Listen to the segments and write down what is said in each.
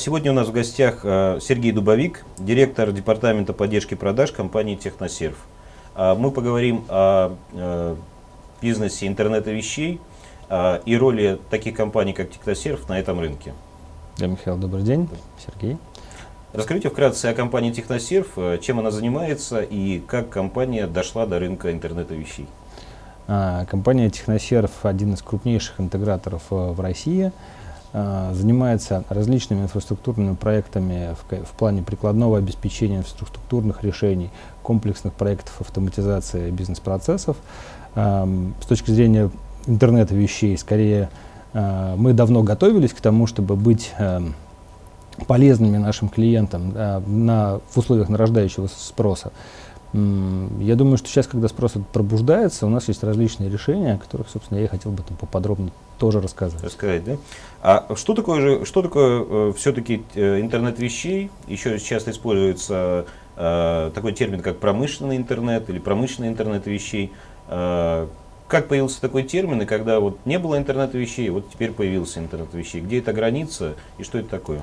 сегодня у нас в гостях э, Сергей Дубовик, директор департамента поддержки продаж компании Техносерв. А, мы поговорим о э, бизнесе интернета вещей и роли таких компаний, как Техносерв, на этом рынке. Да, Михаил, добрый день. Сергей. Расскажите вкратце о компании Техносерв, э, чем она занимается и как компания дошла до рынка интернета вещей. А, компания Техносерв один из крупнейших интеграторов в России. А, занимается различными инфраструктурными проектами в, в плане прикладного обеспечения инфраструктурных решений, комплексных проектов автоматизации бизнес-процессов. А, с точки зрения интернета вещей, скорее, а, мы давно готовились к тому, чтобы быть полезными нашим клиентам на, в условиях нарождающегося спроса. Я думаю, что сейчас, когда спрос пробуждается, у нас есть различные решения, о которых, собственно, я хотел бы там поподробнее тоже рассказывать. Рассказать, да? А что такое же, что такое э, все-таки э, интернет вещей? Еще часто используется э, такой термин, как промышленный интернет или промышленный интернет вещей. Э, как появился такой термин, и когда вот не было интернета вещей, вот теперь появился интернет вещей? Где эта граница и что это такое?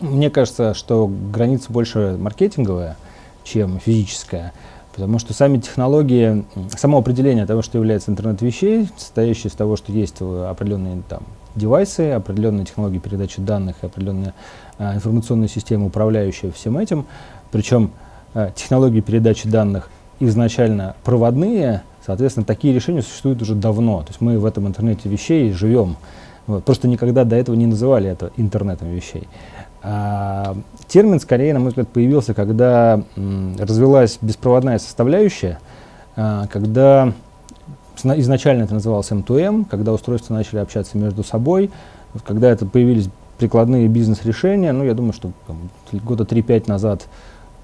Мне кажется, что граница больше маркетинговая чем физическая. Потому что сами технологии, само определение того, что является интернет вещей, состоящее из того, что есть определенные там, девайсы, определенные технологии передачи данных, определенная а, информационная система, управляющая всем этим. Причем а, технологии передачи данных изначально проводные, соответственно, такие решения существуют уже давно. То есть мы в этом интернете вещей живем. Вот. Просто никогда до этого не называли это интернетом вещей. А, термин, скорее, на мой взгляд, появился, когда развилась беспроводная составляющая, а, когда изначально это называлось M2M, когда устройства начали общаться между собой, когда это появились прикладные бизнес-решения, ну, я думаю, что там, года 3-5 назад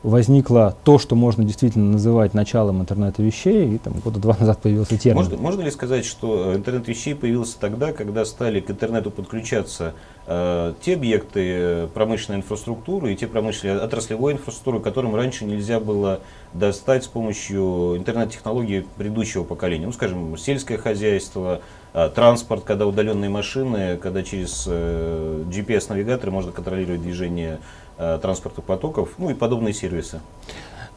возникло то, что можно действительно называть началом интернета вещей, и там года два назад появился термин. Можно, можно ли сказать, что э, интернет вещей появился тогда, когда стали к интернету подключаться э, те объекты э, промышленной инфраструктуры и те промышленные отраслевой инфраструктуры, которым раньше нельзя было достать с помощью интернет-технологий предыдущего поколения? Ну, скажем, сельское хозяйство, э, транспорт, когда удаленные машины, когда через э, GPS-навигаторы можно контролировать движение транспортных потоков, ну и подобные сервисы.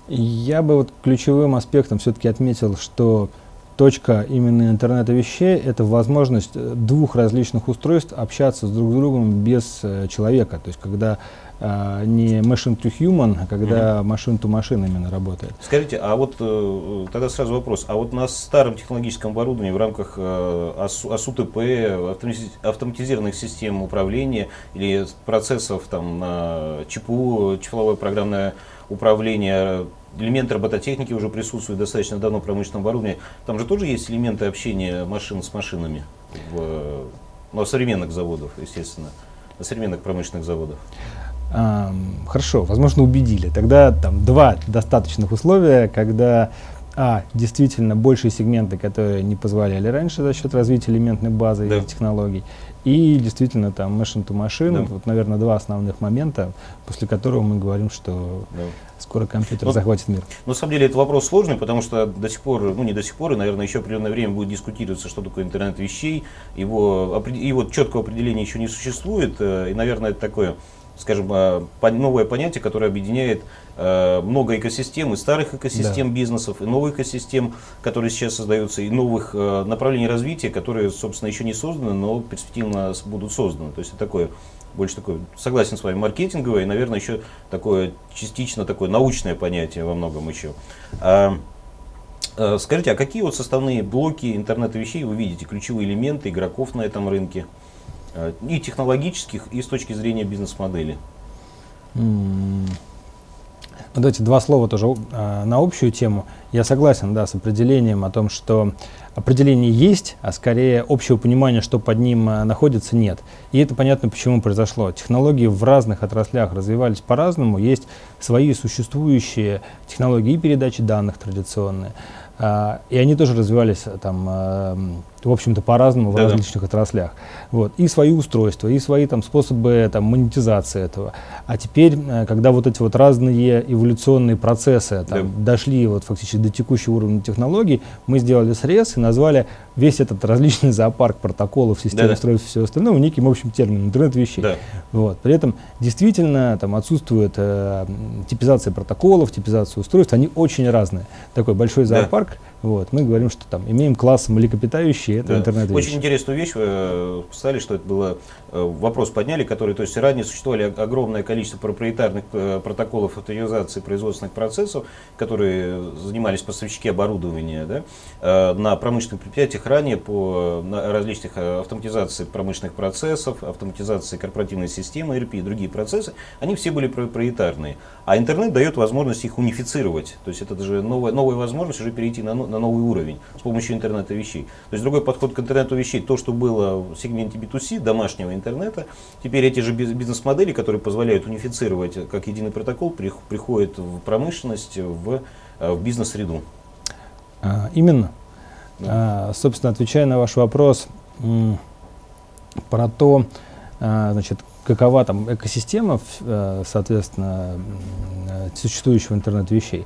Я бы вот ключевым аспектом все-таки отметил, что точка именно интернета вещей – это возможность э, двух различных устройств общаться с друг с другом без э, человека. То есть, когда э, не machine to human, а когда -hmm. machine to machine именно работает. Скажите, а вот э, тогда сразу вопрос, а вот на старом технологическом оборудовании в рамках э, АСУТП, автоматизированных систем управления или процессов там на ЧПУ, числовое программное управление, элементы робототехники уже присутствуют достаточно давно в промышленном оборудовании. Там же тоже есть элементы общения машин с машинами в, ну, современных заводов, естественно, на современных промышленных Хорошо, возможно, убедили. Тогда там два достаточных условия, когда а, действительно большие сегменты, которые не позволяли раньше за счет развития элементной базы да. и технологий, и действительно там machine to machine, да. вот, наверное, два основных момента, после которого мы говорим, что да. скоро компьютер ну, захватит мир. На самом деле это вопрос сложный, потому что до сих пор, ну не до сих пор, и, наверное, еще определенное время будет дискутироваться, что такое интернет вещей, его, его четкого определения еще не существует, э, и, наверное, это такое скажем, э, новое понятие, которое объединяет э, много экосистем, и старых экосистем да. бизнесов, и новых экосистем, которые сейчас создаются, и новых э, направлений развития, которые, собственно, еще не созданы, но перспективно будут созданы. То есть это такое, больше такое, согласен с вами, маркетинговое, и, наверное, еще такое частично такое научное понятие во многом еще. А, скажите, а какие вот составные блоки интернета вещей вы видите, ключевые элементы игроков на этом рынке? Э, и технологических, и с точки зрения бизнес-модели. Mm. Давайте два слова тоже э, на общую тему. Я согласен да, с определением о том, что определение есть, а скорее общего понимания, что под ним э, находится, нет. И это понятно, почему произошло. Технологии в разных отраслях развивались по-разному. Есть свои существующие технологии передачи данных традиционные, а, и они тоже развивались э, там, а, в общем-то, по-разному в да, различных отраслях. Вот. И свои устройства, и свои там, способы там, монетизации этого. А теперь, э, когда вот эти вот разные эволюционные процессы там, да. дошли вот, фактически до текущего уровня технологий, мы сделали срез и назвали весь этот различный зоопарк протоколов, систем Да-да. устройств и всего остального неким общим термином интернет вещей. Да. Вот. При этом действительно там отсутствует э, типизация протоколов, типизация устройств, они очень разные. Такой большой Да. Вот. Мы говорим, что там имеем класс млекопитающие, это Да. интернет вещи. Очень интересную вещь э, сказали, что это было вопрос подняли, который, то есть ранее существовали огромное количество проприетарных э, протоколов авторизации производственных процессов, которые занимались поставщики оборудования да, э, на промышленных предприятиях ранее по э, различных э, автоматизации промышленных процессов, автоматизации корпоративной системы ERP и другие процессы, они все были проприетарные. А интернет дает возможность их унифицировать. То есть это даже новая, новая возможность уже перейти на, на новый уровень с помощью интернета вещей. То есть другой подход к интернету вещей, то, что было в сегменте B2C, домашнего интернета, теперь эти же биз- бизнес-модели, которые позволяют унифицировать как единый протокол, прих- приходят в промышленность, в, э, в бизнес-среду. А, именно. А, собственно, отвечая на ваш вопрос про то, а, значит, какова там экосистема, э, соответственно, э, существующего интернет-вещей,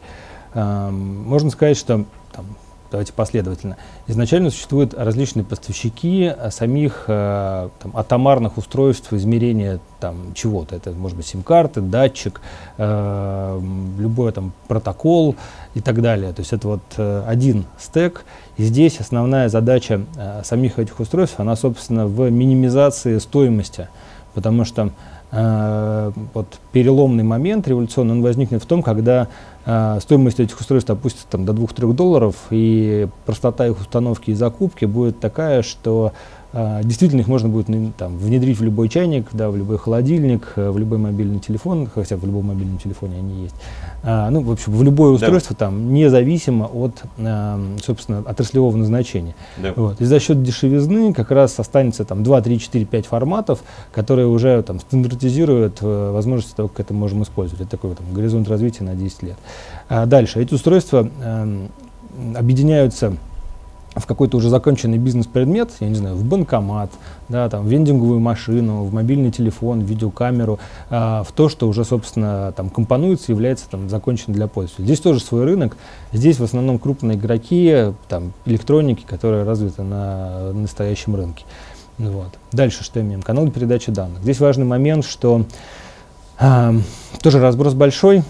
а, можно сказать, что там, давайте последовательно. Изначально существуют различные поставщики а, самих э, там, атомарных устройств измерения там, чего-то. Это может быть сим-карты, датчик, э, любой там протокол и так далее. То есть это вот э, один стек. И здесь основная задача э, самих этих устройств, она, собственно, в минимизации стоимости. Потому что э, вот переломный момент революционный, он возникнет в том, когда э, стоимость этих устройств опустится там, до 2-3 долларов, и простота их установки и закупки будет такая, что действительно их можно будет ну, там, внедрить в любой чайник, да, в любой холодильник, э, в любой мобильный телефон, хотя в любом мобильном телефоне они есть. А, ну, в общем, в любое устройство там, независимо от, э, собственно, отраслевого назначения. Да. Вот. И за счет дешевизны как раз останется там 2, 3, 4, 5 форматов, которые уже там стандартизируют э, возможности того, как это можем использовать. Это такой там, горизонт развития на 10 лет. А дальше. Эти устройства эм, объединяются в какой-то уже законченный бизнес-предмет, я не знаю, в банкомат, да, там, в вендинговую машину, в мобильный телефон, в видеокамеру, а, в то, что уже, собственно, там, компонуется, является там, законченным для пользователя. Здесь тоже свой рынок. Здесь в основном крупные игроки, там, электроники, которые развиты на настоящем рынке. Вот. Дальше что имеем? Канал передачи данных. Здесь важный момент, что а, тоже разброс большой,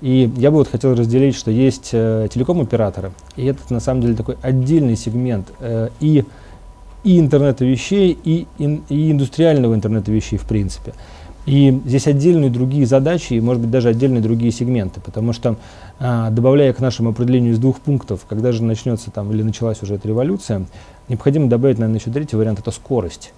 и я бы вот хотел разделить, что есть э, телеком-операторы, и это на самом деле такой отдельный сегмент э, и, и интернета вещей, и, ин- и индустриального интернета вещей в принципе. И здесь отдельные другие задачи, и, может быть, даже отдельные другие сегменты, потому что, а, добавляя к нашему определению из двух пунктов, когда же начнется там или началась уже эта революция, необходимо добавить, наверное, еще третий вариант, это скорость.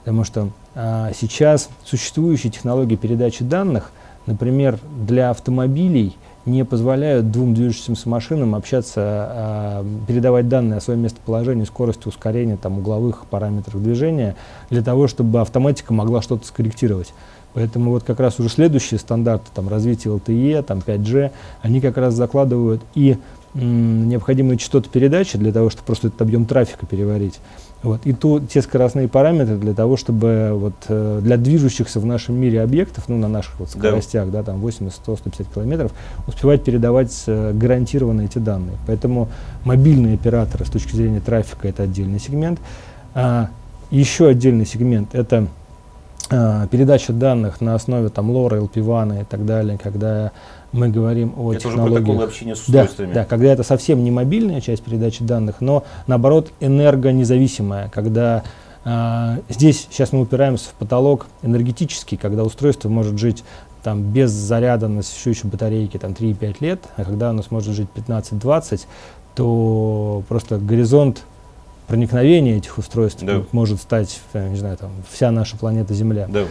Потому что а, сейчас существующие технологии передачи данных, например, для автомобилей не позволяют двум движущимся машинам общаться, а, передавать данные о своем местоположении, скорости, ускорения, там, угловых параметрах движения, для того, чтобы автоматика могла что-то скорректировать. Поэтому вот как раз уже следующие стандарты там, развития LTE, там, 5G, они как раз закладывают и необходимые частоты передачи для того, чтобы просто этот объем трафика переварить. Вот. И ту, те скоростные параметры для того, чтобы вот, э, для движущихся в нашем мире объектов, ну, на наших вот Да. скоростях, да, там 80, 100, 150 километров, успевать передавать э, гарантированно эти данные. Поэтому мобильные операторы с точки зрения трафика это отдельный сегмент. А, еще отдельный сегмент это а, передача данных на основе там лора, LP1 и так далее, когда мы говорим о Это уже технологиях. протоколы общения с Да, устройствами. да, когда это совсем не мобильная часть передачи данных, но наоборот энергонезависимая, когда а, здесь сейчас мы упираемся в потолок энергетический, когда устройство может жить там без заряда на существующей батарейке там 3-5 лет, а когда оно сможет жить 15-20, то просто горизонт проникновения этих устройств Да. может стать, э, не знаю, там, вся наша планета Земля. Да.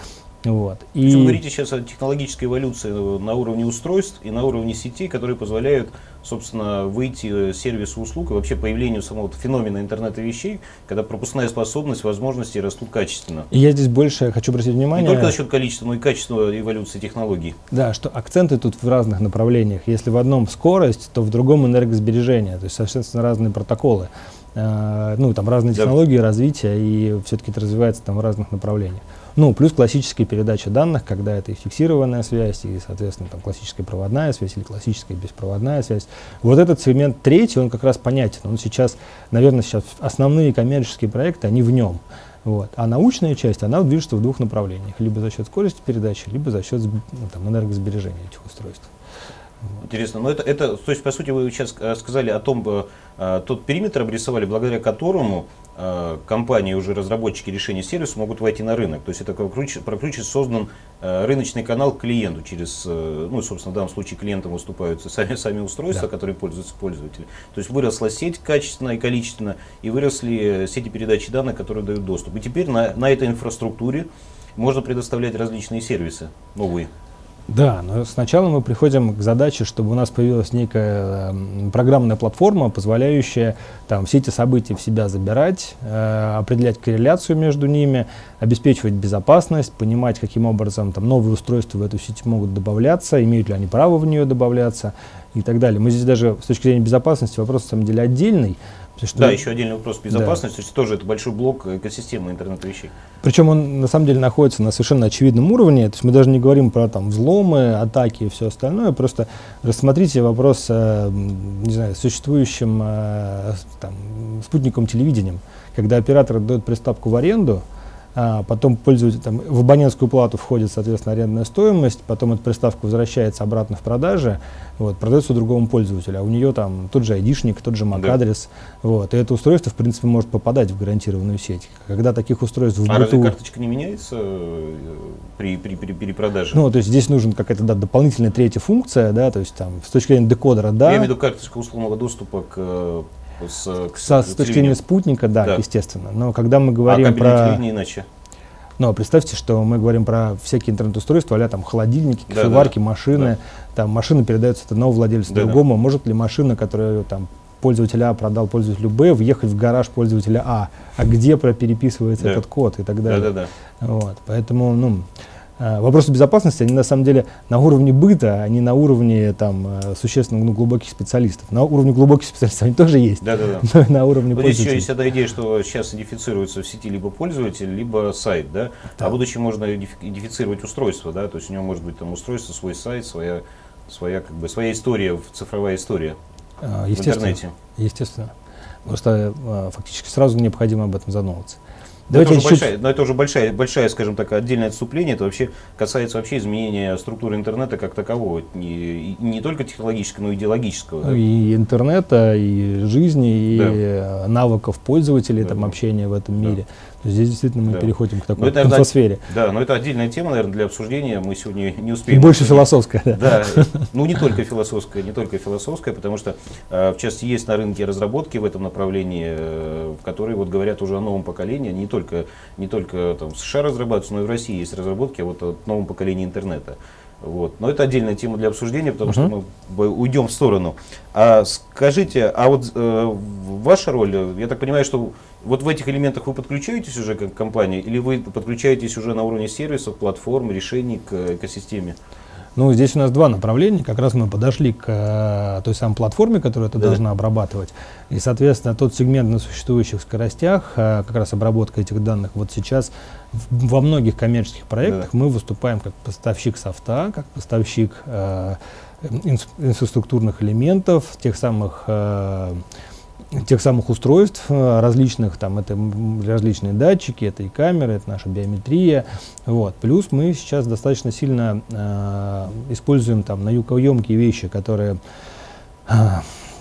Вот. Причем И- вы говорите сейчас о технологической эволюции э, на уровне устройств и на уровне сетей, которые позволяют, собственно, выйти э, сервису услуг и вообще появлению самого феномена интернета вещей, когда пропускная способность, возможности растут качественно. и я здесь больше хочу обратить внимание. Не только за счет количества, но и качества эволюции технологий. Да, что акценты тут в разных направлениях. Если в одном скорость, то в другом энергосбережение. То есть совершенно разные протоколы. Э, ну, там разные Да. технологии развития, и все-таки это развивается там в разных направлениях. Ну, плюс классическая передача данных, когда это и фиксированная связь, и, соответственно, там классическая проводная связь или классическая беспроводная связь. Вот этот сегмент третий, он как раз понятен. Он сейчас, наверное, сейчас основные коммерческие проекты, они в нем. Вот. А научная часть, она движется в двух направлениях. Либо за счет скорости передачи, либо за счет ну, там, энергосбережения этих устройств. Интересно. Но это, это, то есть, по сути, вы сейчас э, сказали о том, э, тот периметр обрисовали, благодаря которому э, компании, уже разработчики решения сервиса могут войти на рынок. То есть это практически создан э, рыночный канал к клиенту через, э, ну, собственно, в данном случае клиентом выступают сами, сами устройства, да. которые пользуются пользователи. То есть выросла сеть качественно и количественно, и выросли сети передачи данных, которые дают доступ. И теперь на, на этой инфраструктуре можно предоставлять различные сервисы новые. Да, но сначала мы приходим к задаче, чтобы у нас появилась некая э, программная платформа, позволяющая там, все эти события в себя забирать, э, определять корреляцию между ними, обеспечивать безопасность, понимать, каким образом там, новые устройства в эту сеть могут добавляться, имеют ли они право в нее добавляться и так далее. Мы здесь даже с точки зрения безопасности вопрос на самом деле отдельный, что да, еще отдельный вопрос безопасности, да. то есть тоже это большой блок экосистемы интернета вещей. Причем он на самом деле находится на совершенно очевидном уровне, то есть мы даже не говорим про там взломы, атаки и все остальное, просто рассмотрите вопрос, э, не знаю, существующим э, там, спутниковым телевидением, когда оператор дает приставку в аренду, а, потом пользователь, там, в абонентскую плату входит, соответственно, арендная стоимость, потом эта приставка возвращается обратно в продаже, вот, продается другому пользователю, а у нее там тот же айдишник, тот же MAC-адрес, да. вот, и это устройство, в принципе, может попадать в гарантированную сеть. Когда таких устройств в А разве карточка не меняется э, при, при, при перепродаже? Ну, то есть здесь нужна какая-то да, дополнительная третья функция, да, то есть там с точки зрения декодера, да. Я имею в виду карточка условного доступа к э, с, Со, с точки зрения спутника, да, да, естественно. Но когда мы говорим а про... иначе? Ну, а представьте, что мы говорим про всякие интернет-устройства, а там холодильники, кофеварки, да, да, машины. Да. Там машина передается от одного владельца да, другому. Да. Может ли машина, которая там пользователь А продал пользователю Б, въехать в гараж пользователя А? А где переписывается да. этот код и так далее? Да, да, да. Вот, поэтому, ну, вопросы безопасности, они на самом деле на уровне быта, а не на уровне там, э, существенно ну, глубоких специалистов. На уровне глубоких специалистов они тоже есть, да, да, да. но на уровне вот еще есть эта идея, что сейчас идентифицируется в сети либо пользователь, либо сайт, да? да. а в будущем можно идентифицировать устройство, да? то есть у него может быть там устройство, свой сайт, своя, своя, как бы, своя история, цифровая история а, в интернете. Естественно. Просто а, фактически сразу необходимо об этом задумываться. Но это, уже большая, но это уже большая, большая, скажем так, отдельное отступление. Это вообще касается вообще изменения структуры интернета как такового, не, не только технологического, но и идеологического. Да? И интернета, и жизни, и да. навыков пользователей, да. там, общения в этом мире. Да. Здесь действительно мы да. переходим к такой это, инфосфере. Да, но это отдельная тема, наверное, для обсуждения. Мы сегодня не успеем. Больше философская. Да. да, ну не только философская, не только философская, потому что, э, в частности, есть на рынке разработки в этом направлении, э, которые вот говорят уже о новом поколении. Не только, не только там, в США разрабатываются, но и в России есть разработки вот о новом поколении интернета. Вот. Но это отдельная тема для обсуждения, потому uh-huh. что мы уйдем в сторону. А скажите, а вот э, ваша роль, я так понимаю, что вот в этих элементах вы подключаетесь уже как компания, или вы подключаетесь уже на уровне сервисов, платформ, решений к экосистеме? Ну, здесь у нас два направления. Как раз мы подошли к э, той самой платформе, которая это да. должна обрабатывать. И, соответственно, тот сегмент на существующих скоростях, э, как раз обработка этих данных, вот сейчас в, во многих коммерческих проектах да. мы выступаем как поставщик софта, как поставщик э, инфраструктурных элементов, тех самых э, тех самых устройств э, различных, там это различные датчики, это и камеры, это наша биометрия. Вот. Плюс мы сейчас достаточно сильно э, используем там наукоемкие вещи, которые э,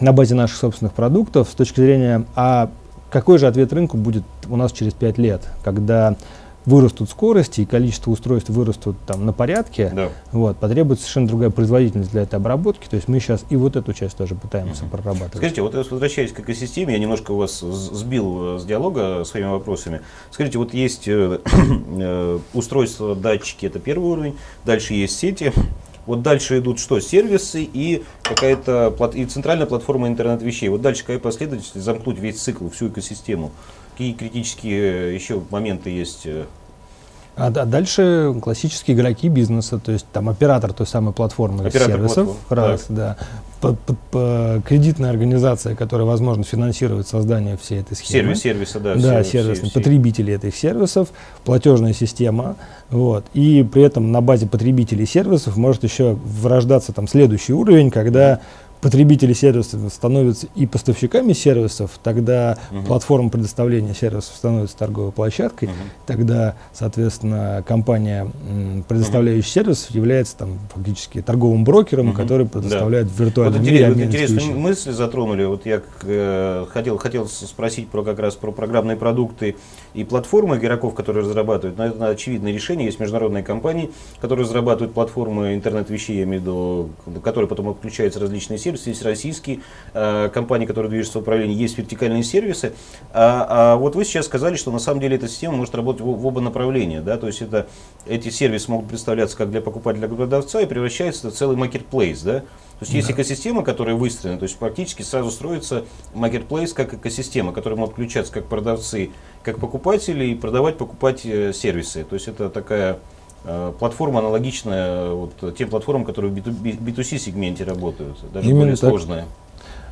на базе наших собственных продуктов с точки зрения, а какой же ответ рынку будет у нас через 5 лет, когда вырастут скорости и количество устройств вырастут там на порядке, да. вот, потребуется совершенно другая производительность для этой обработки. То есть мы сейчас и вот эту часть тоже пытаемся угу. прорабатывать. Скажите, вот возвращаясь к экосистеме, я немножко вас сбил э, с диалога своими вопросами. Скажите, вот есть э, э, устройства, датчики, это первый уровень, дальше есть сети, вот дальше идут что? Сервисы и какая-то и центральная платформа интернет вещей. Вот дальше какая последовательность замкнуть весь цикл, всю экосистему. Какие критические э, еще моменты есть? Э? А, а дальше классические игроки бизнеса, то есть там оператор той самой платформы оператор сервисов, платформ. раз, да. по, по, по, кредитная организация, которая, возможно, финансирует создание всей этой схемы. Сервис, сервиса, да. Да, сервисные потребители этих сервисов, платежная система. Вот. И при этом на базе потребителей сервисов может еще вырождаться там следующий уровень, когда потребители сервисов становятся и поставщиками сервисов, тогда угу. платформа предоставления сервисов становится торговой площадкой, угу. тогда, соответственно, компания, предоставляющая угу. сервис, является там фактически торговым брокером, угу. который предоставляет да. в виртуальном вот мире. Вот интересную мысль затронули. Вот я э, хотел, хотел спросить про как раз про программные продукты и платформы игроков, которые разрабатывают. Но это очевидное решение. Есть международные компании, которые разрабатывают платформы интернет-вещей, я имею в виду, которые потом подключаются различные сервисы сервисы, есть российские э, компании, которые движутся в управлении, есть вертикальные сервисы. А, а вот вы сейчас сказали, что на самом деле эта система может работать в, в оба направления. Да? То есть это, эти сервисы могут представляться как для покупателя, как для продавца и превращается в целый marketplace. Да? То есть да. есть экосистема, которая выстроена, то есть практически сразу строится marketplace как экосистема, которая может включаться как продавцы, как покупатели и продавать, покупать э, сервисы. То есть это такая платформа аналогичная вот, тем платформам, которые в B2C сегменте работают, даже Именно более так. сложная.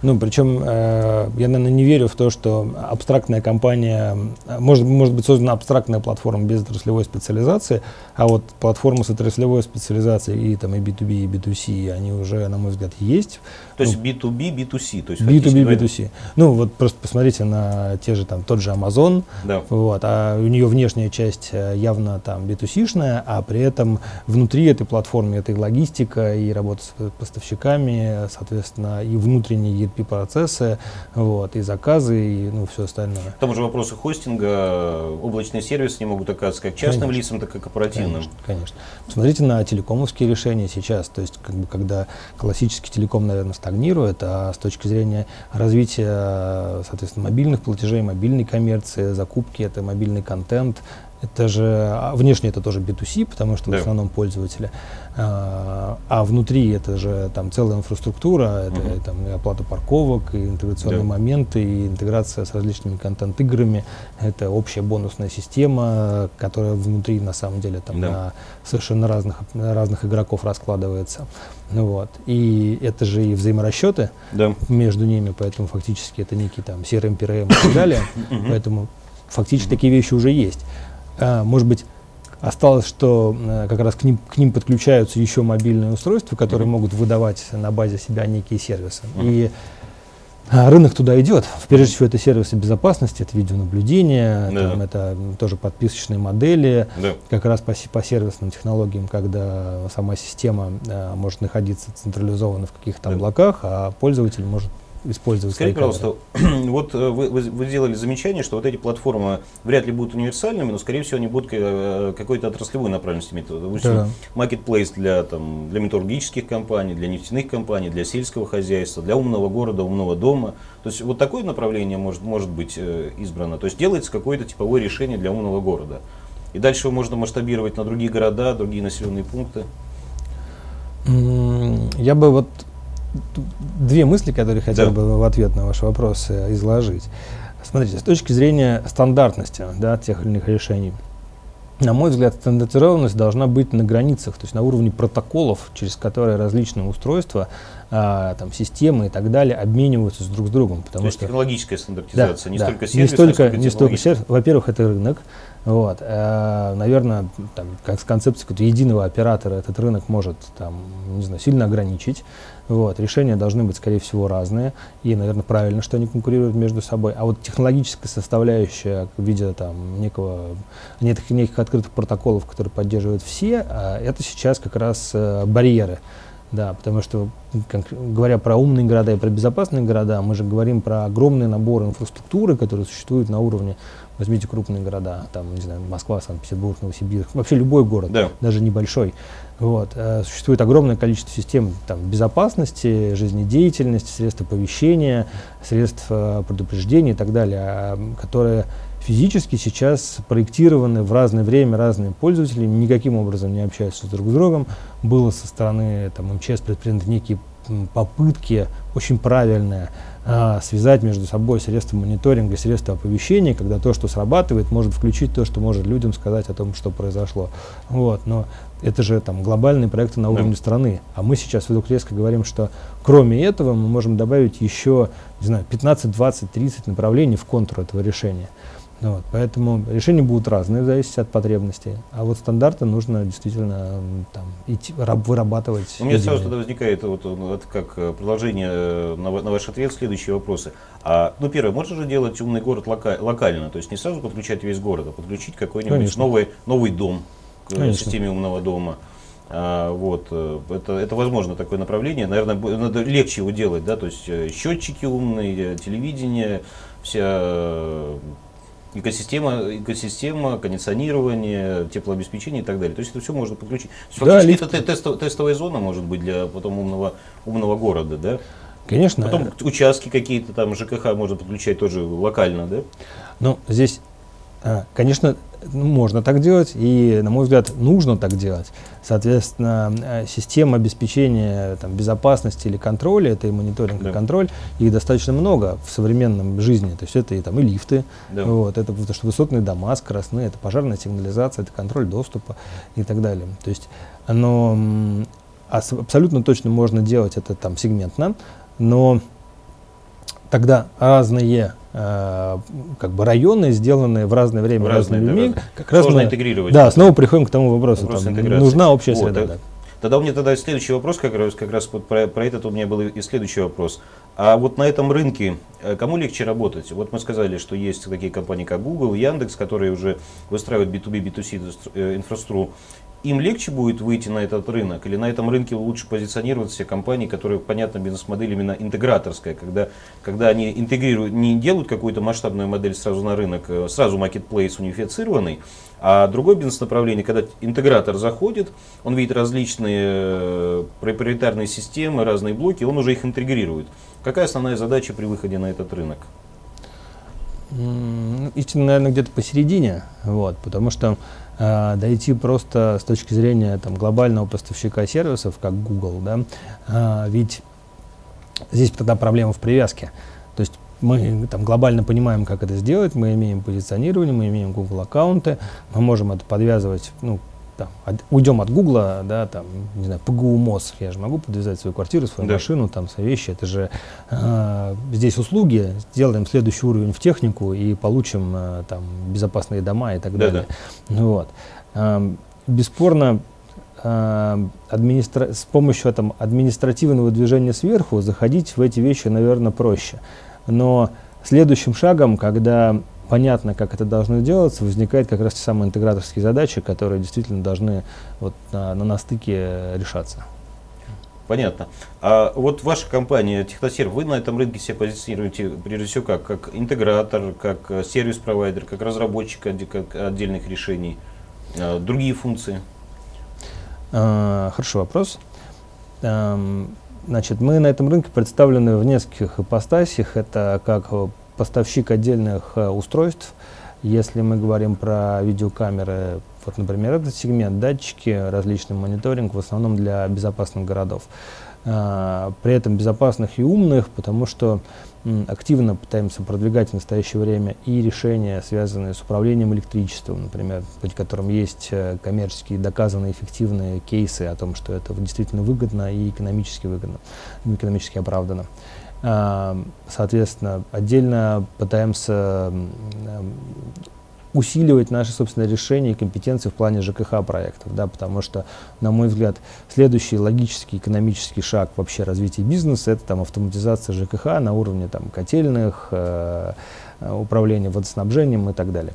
Ну, причем э, я, наверное, не верю в то, что абстрактная компания, может, может быть создана абстрактная платформа без отраслевой специализации, а вот платформы с отраслевой специализацией и там и B2B, и B2C, они уже, на мой взгляд, есть. То есть ну, B2B, B2C. То есть B2B, B2C. Ну, вот просто посмотрите на те же, там, тот же Amazon, да. вот, а у нее внешняя часть э, явно там B2C-шная, а при этом внутри этой платформы это и логистика, и работа с поставщиками, соответственно, и внутренние ERP-процессы, вот, и заказы, и ну, все остальное. К тому же вопросы хостинга, облачные сервисы не могут оказываться как частным конечно, лицам, так и корпоративным. Конечно, конечно. Посмотрите на телекомовские решения сейчас, то есть как бы, когда классический телеком, наверное, стагнирует, а с точки зрения развития, соответственно, мобильных платежей, мобильной коммерции, закупки, это мобильный контент, это же а внешне это тоже B2C, потому что да. в основном пользователи. А, а внутри это же там целая инфраструктура, это угу. там и оплата парковок, и интеграционные да. моменты, и интеграция с различными контент-играми. Это общая бонусная система, которая внутри на самом деле там да. на совершенно разных, разных игроков раскладывается. Вот. И это же и взаиморасчеты да. между ними, поэтому фактически это некий там CRM, PRM и так далее. Поэтому фактически такие вещи уже есть. А, может быть, осталось, что э, как раз к ним, к ним подключаются еще мобильные устройства, которые mm-hmm. могут выдавать на базе себя некие сервисы. Mm-hmm. И а, рынок туда идет. Прежде всего, это сервисы безопасности, это видеонаблюдение, да. там, это тоже подписочные модели, да. как раз по, по сервисным технологиям, когда сама система а, может находиться централизованно в каких-то да. облаках, а пользователь может использовать Скажите, пожалуйста, вот э, вы, вы, сделали замечание, что вот эти платформы вряд ли будут универсальными, но, скорее всего, они будут э, какой-то отраслевой направленности иметь. Допустим, да. marketplace для, там, для металлургических компаний, для нефтяных компаний, для сельского хозяйства, для умного города, умного дома. То есть вот такое направление может, может быть э, избрано. То есть делается какое-то типовое решение для умного города. И дальше его можно масштабировать на другие города, другие населенные пункты. Я бы вот две мысли, которые хотел да. бы в ответ на ваш вопрос э, изложить. Смотрите, с точки зрения стандартности да, тех или иных решений, на мой взгляд, стандартизованность должна быть на границах, то есть на уровне протоколов, через которые различные устройства, а, там, системы и так далее обмениваются друг с другом. Потому то есть что, технологическая стандартизация, да, не да, столько сервис, не столько, а не столько сервис. Во-первых, это рынок. Вот, э, наверное, там, как с концепцией единого оператора этот рынок может там, не знаю, сильно ограничить. Вот, решения должны быть, скорее всего, разные. И, наверное, правильно, что они конкурируют между собой. А вот технологическая составляющая в виде там, некого, неких, неких открытых протоколов, которые поддерживают все, а, это сейчас как раз э, барьеры. Да, потому что, как, говоря про умные города и про безопасные города, мы же говорим про огромный набор инфраструктуры, которые существуют на уровне, возьмите крупные города, там, не знаю, Москва, Санкт-Петербург, Новосибирск, вообще любой город, да. даже небольшой. Вот. Э, существует огромное количество систем там, безопасности, жизнедеятельности, средств оповещения, средств э, предупреждения и так далее, а, которые физически сейчас проектированы в разное время разные пользователи, никаким образом не общаются друг с другом. Было со стороны там, МЧС предприняты некие попытки очень правильные связать между собой средства мониторинга и средства оповещения, когда то, что срабатывает, может включить то, что может людям сказать о том, что произошло. Вот. Но это же там глобальные проекты на уровне да. страны. А мы сейчас вдруг резко говорим, что кроме этого мы можем добавить еще, не знаю, 15, 20, 30 направлений в контур этого решения. Вот, поэтому решения будут разные, в зависимости от потребностей. А вот стандарты нужно действительно там, идти, вырабатывать. У меня сразу тогда возникает вот, вот, как э, продолжение э, на, на ваш ответ следующие вопросы. А, ну, первое, можно же делать умный город лока, локально, то есть не сразу подключать весь город, а подключить какой-нибудь новый, новый дом к Конечно. системе умного дома. А, вот, э, это, это возможно такое направление. Наверное, надо легче его делать, да, то есть счетчики умные, телевидение, вся экосистема, экосистема, кондиционирование, теплообеспечение и так далее. То есть это все можно подключить. Да, это тестов, тестовая зона может быть для потом умного, умного города, да? Конечно. Потом участки какие-то там ЖКХ можно подключать тоже локально, да? Ну, здесь, а, конечно, можно так делать, и, на мой взгляд, нужно так делать. Соответственно, э, система обеспечения там, безопасности или контроля, это и мониторинг, да. и контроль, их достаточно много в современном жизни. То есть это и, там, и лифты, да. вот, это потому что высотные дома, скоростные, это пожарная сигнализация, это контроль доступа и так далее. То есть оно абсолютно точно можно делать это там сегментно, но тогда разные как бы районы, сделанные в разное время в разные, разными людьми, как раз мы, интегрировать. Да, снова приходим к тому вопросу. Вопрос там, нужна общая вот, среда. Да. Тогда у меня тогда следующий вопрос, как раз, как раз вот про, про этот у меня был и следующий вопрос. А вот на этом рынке э, кому легче работать? Вот мы сказали, что есть такие компании, как Google, Яндекс, которые уже выстраивают B2B, B2C э, инфраструктуру им легче будет выйти на этот рынок, или на этом рынке лучше позиционироваться все компании, которые, понятно, бизнес-модель именно интеграторская, когда, когда они интегрируют, не делают какую-то масштабную модель сразу на рынок, э, сразу marketplace унифицированный, а другое бизнес-направление, когда интегратор заходит, он видит различные э, проприетарные системы, разные блоки, он уже их интегрирует. Какая основная задача при выходе на этот рынок? Истина, наверное, где-то посередине, вот, потому что дойти просто с точки зрения там, глобального поставщика сервисов, как Google, да, э, ведь здесь тогда проблема в привязке. То есть мы там глобально понимаем, как это сделать, мы имеем позиционирование, мы имеем Google аккаунты, мы можем это подвязывать ну, там, от, уйдем от Гугла, да, там, не знаю, ПГУ МОЗ, я же могу подвязать свою квартиру, свою да. машину, там, свои вещи, это же э, здесь услуги, сделаем следующий уровень в технику и получим э, там безопасные дома и так да, далее. Да. Вот. Э, бесспорно, э, администра... с помощью там, административного движения сверху заходить в эти вещи, наверное, проще. Но следующим шагом, когда понятно, как это должно делаться, возникают как раз те самые интеграторские задачи, которые действительно должны вот на, на, на стыке решаться. Понятно. А вот ваша компания Техносерв, вы на этом рынке себя позиционируете прежде всего как, как интегратор, как э, сервис-провайдер, как разработчик как отдельных решений, а, другие функции? А, хороший вопрос. Значит, мы на этом рынке представлены в нескольких ипостасях. Это как поставщик отдельных э, устройств. Если мы говорим про видеокамеры, вот, например, этот сегмент, датчики, различный мониторинг, в основном для безопасных городов. А, при этом безопасных и умных, потому что активно пытаемся продвигать в настоящее время и решения, связанные с управлением электричеством, например, при котором есть э, коммерческие доказанные эффективные кейсы о том, что это действительно выгодно и экономически выгодно, экономически оправдано. Соответственно, отдельно пытаемся усиливать наши собственные решения и компетенции в плане ЖКХ проектов, да, потому что, на мой взгляд, следующий логический экономический шаг вообще развития бизнеса это там автоматизация ЖКХ на уровне там котельных, э, управления водоснабжением и так далее.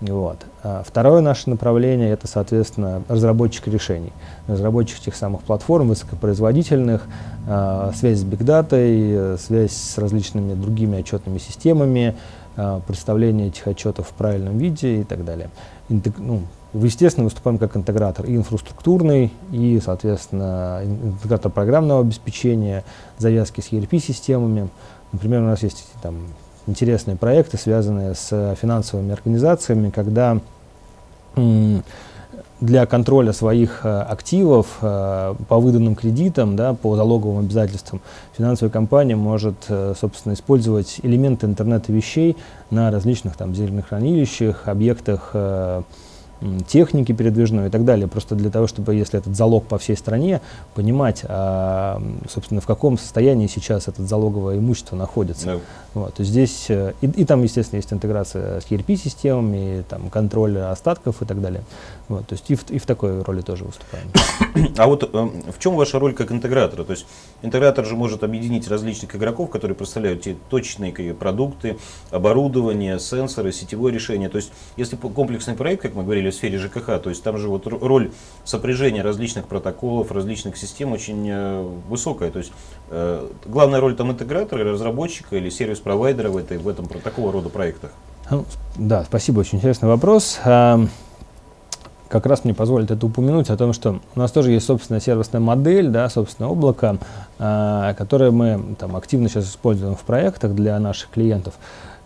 Вот. А второе наше направление это, соответственно, разработчик решений, разработчик тех самых платформ высокопроизводительных, э, связь с бигдатой, связь с различными другими отчетными системами, э, представление этих отчетов в правильном виде и так далее. Интег, ну, естественно, выступаем как интегратор и инфраструктурный, и, соответственно, интегратор программного обеспечения, завязки с ERP-системами. Например, у нас есть там интересные проекты, связанные с финансовыми организациями, когда для контроля своих э, активов э, по выданным кредитам, да, по залоговым обязательствам, финансовая компания может, э, собственно, использовать элементы интернета вещей на различных там зерных хранилищах, объектах э, техники передвижной и так далее, просто для того, чтобы, если этот залог по всей стране, понимать, а, собственно, в каком состоянии сейчас этот залоговое имущество находится. Да. Вот, то здесь, э, и, и там, естественно, есть интеграция с ERP-системами, там, контроль остатков и так далее. Вот, то есть и в, и в такой роли тоже выступаем. А вот э, в чем ваша роль как интегратора? То есть интегратор же может объединить различных игроков, которые представляют те точные продукты, оборудование, сенсоры, сетевое решение. То есть если комплексный проект, как мы говорили, в сфере ЖКХ, то есть там же вот роль сопряжения различных протоколов, различных систем очень э, высокая. То есть э, главная роль там интегратора, разработчика или сервис-провайдера в, этой, в этом такого рода проектах. Ну, да, спасибо, очень интересный вопрос. Как раз мне позволит это упомянуть о том, что у нас тоже есть собственная сервисная модель, да, собственное облако, а, которое мы там, активно сейчас используем в проектах для наших клиентов.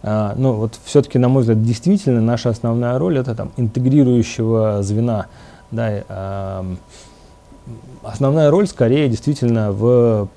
А, ну вот все-таки, на мой взгляд, действительно наша основная роль это там интегрирующего звена. Да, а, основная роль скорее действительно в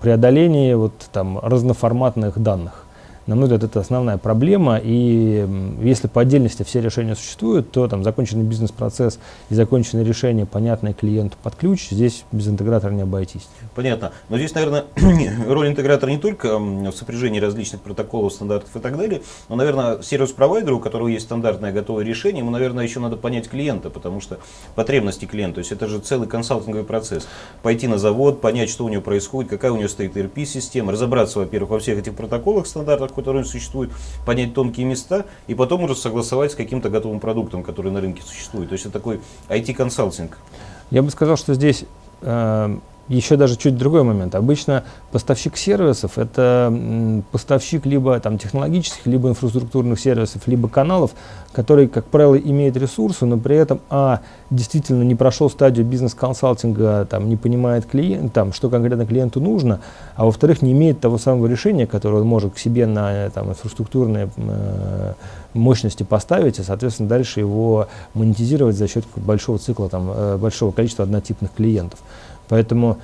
преодолении вот там разноформатных данных. На мой взгляд, это основная проблема, и если по отдельности все решения существуют, то там законченный бизнес-процесс и законченное решение, понятное клиенту под ключ, здесь без интегратора не обойтись. Понятно. Но здесь, наверное, роль интегратора не только в сопряжении различных протоколов, стандартов и так далее, но, наверное, сервис-провайдеру, у которого есть стандартное готовое решение, ему, наверное, еще надо понять клиента, потому что потребности клиента, то есть это же целый консалтинговый процесс. Пойти на завод, понять, что у него происходит, какая у него стоит ERP-система, разобраться, во-первых, во всех этих протоколах, стандартах, которые существуют, понять тонкие места и потом уже согласовать с каким-то готовым продуктом, который на рынке существует. То есть это такой IT-консалтинг. Я бы сказал, что здесь э, еще даже чуть другой момент. Обычно поставщик сервисов – это поставщик либо там, технологических, либо инфраструктурных сервисов, либо каналов, который, как правило, имеет ресурсы, но при этом, а, действительно не прошел стадию бизнес-консалтинга, там, не понимает клиент, там, что конкретно клиенту нужно, а во-вторых, не имеет того самого решения, которое он может к себе на там, инфраструктурные э, мощности поставить, и, соответственно, дальше его монетизировать за счет большого цикла, там, э, большого количества однотипных клиентов. Поэтому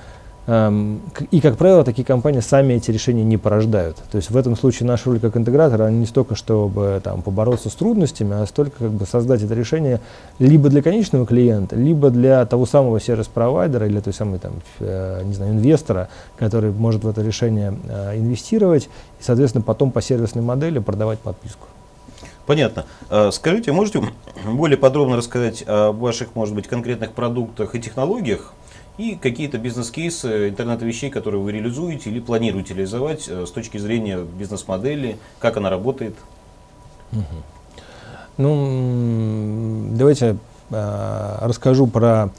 эм, и, как правило, такие компании сами эти решения не порождают. То есть в этом случае наша роль как интегратора не столько, чтобы там, побороться с трудностями, а столько как бы создать это решение либо для конечного клиента, либо для того самого сервис-провайдера или той самой там, э, не знаю, инвестора, который может в это решение э, инвестировать и, соответственно, потом по сервисной модели продавать подписку. Понятно. А, скажите, можете более подробно рассказать о ваших, может быть, конкретных продуктах и технологиях, и какие-то бизнес-кейсы интернета вещей, которые вы реализуете или планируете реализовать э, с точки зрения бизнес-модели, как она работает? Угу. Ну, давайте э, расскажу про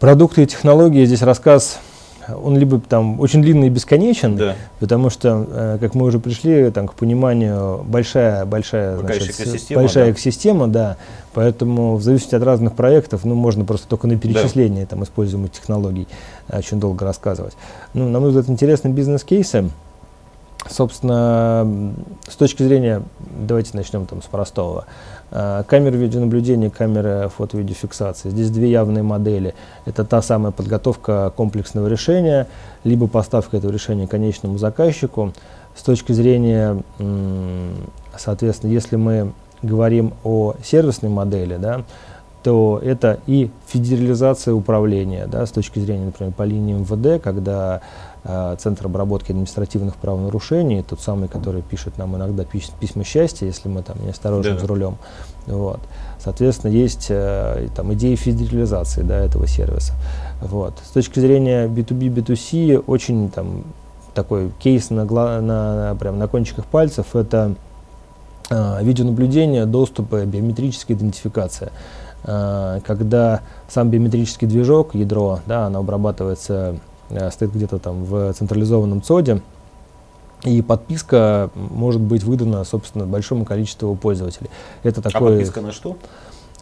продукты и технологии. Здесь рассказ он либо там очень длинный и бесконечен, да. потому что, э, как мы уже пришли там, к пониманию, большая, большая, значит, экосистема, большая да. экосистема, да, поэтому в зависимости от разных проектов, ну, можно просто только на перечисление да. там, используемых технологий очень долго рассказывать. Ну, на мой взгляд, интересные бизнес-кейсы. Собственно, с точки зрения, давайте начнем там с простого. Э, камеры видеонаблюдения, камеры фото-видеофиксации. Здесь две явные модели. Это та самая подготовка комплексного решения, либо поставка этого решения конечному заказчику. С точки зрения, соответственно, если мы говорим о сервисной модели, да, то это и федерализация управления, да, с точки зрения, например, по линии МВД, когда э, Центр обработки административных правонарушений, тот самый, который пишет нам иногда пись, письма счастья, если мы там неосторожны да. за рулем. Вот. Соответственно, есть э, там, идеи федерализации да, этого сервиса. Вот. С точки зрения B2B, B2C, очень там, такой кейс на, на, на, прям на кончиках пальцев – это э, видеонаблюдение, доступы, биометрическая идентификация. Э, когда сам биометрический движок, ядро, да, оно обрабатывается, э, стоит где-то там в централизованном ЦОДе, и подписка может быть выдана, собственно, большому количеству пользователей. Это такой, а подписка на что?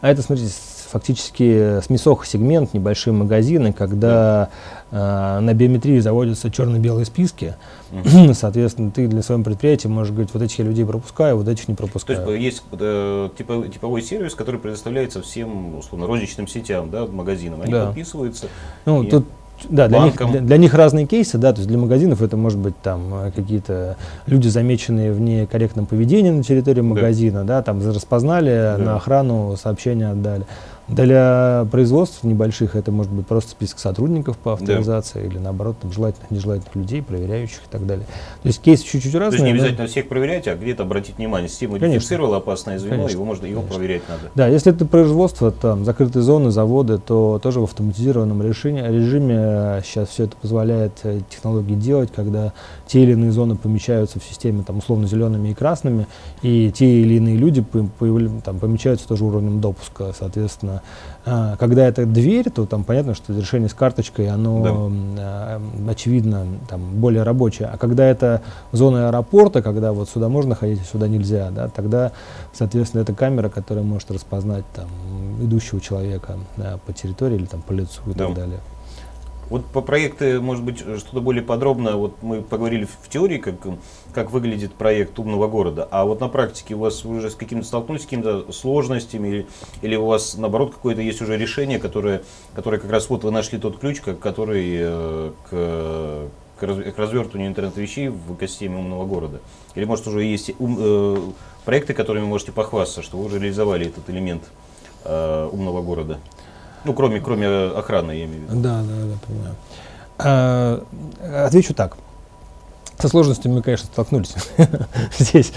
А это, смотрите, фактически смесох-сегмент, небольшие магазины, когда да. э, на биометрии заводятся черно-белые списки. Угу. Соответственно, ты для своего предприятия можешь говорить, вот этих я людей пропускаю, вот этих не пропускаю. То есть есть э, типа, типовой сервис, который предоставляется всем условно розничным сетям, да, магазинам. Они да. подписываются. Ну, и... тут да, для них, для, для них разные кейсы, да, то есть для магазинов это может быть там э, какие-то люди, замеченные в некорректном поведении на территории магазина, да, да там распознали, да. на охрану сообщение отдали. Для производств небольших это может быть просто список сотрудников по авторизации да. или наоборот там, желательных, нежелательных людей, проверяющих и так далее. То есть кейсы чуть-чуть разные. То есть не обязательно да? всех проверять, а где-то обратить внимание. Система идентифицировала опасное звено, Конечно. его можно его Конечно. проверять надо. Да, если это производство, там закрытые зоны, заводы, то тоже в автоматизированном решении, режиме сейчас все это позволяет э, технологии делать, когда те или иные зоны помечаются в системе там условно зелеными и красными, и те или иные люди там, помечаются тоже уровнем допуска, соответственно а, когда это дверь, то там понятно, что решение с карточкой, оно да. очевидно там, более рабочее. А когда это зона аэропорта, когда вот сюда можно ходить, а сюда нельзя, да, тогда, соответственно, это камера, которая может распознать там, идущего человека да, по территории или там, по лицу и да. так далее. Вот по проекту, может быть, что-то более подробно. Вот мы поговорили в теории, как, как выглядит проект умного города. А вот на практике у вас уже с каким-то столкнулись с какими-то сложностями или, или у вас наоборот какое-то есть уже решение, которое, которое как раз вот вы нашли тот ключ, который э, к, к развертыванию интернет-вещей в экосистеме умного города? Или может уже есть ум, э, проекты, которыми вы можете похвастаться, что вы уже реализовали этот элемент э, умного города? Ну, кроме, кроме охраны, я имею в виду. Да, да, да, понимаю. А, отвечу так. Со сложностями мы, конечно, столкнулись здесь.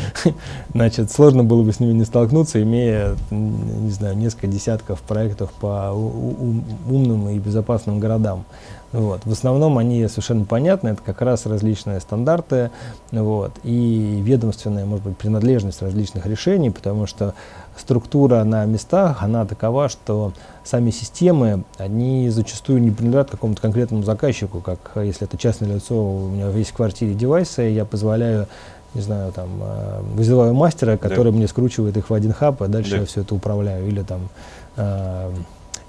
Значит, сложно было бы с ними не столкнуться, имея, не знаю, несколько десятков проектов по умным и безопасным городам. Вот. В основном они совершенно понятны, это как раз различные стандарты вот, и ведомственная, может быть, принадлежность различных решений, потому что структура на местах, она такова, что сами системы, они зачастую не принадлежат какому-то конкретному заказчику, как если это частное лицо, у меня есть в квартире девайсы, я позволяю не знаю, там, э, вызываю мастера, который да. мне скручивает их в один хаб, а дальше да. я все это управляю. Или там э,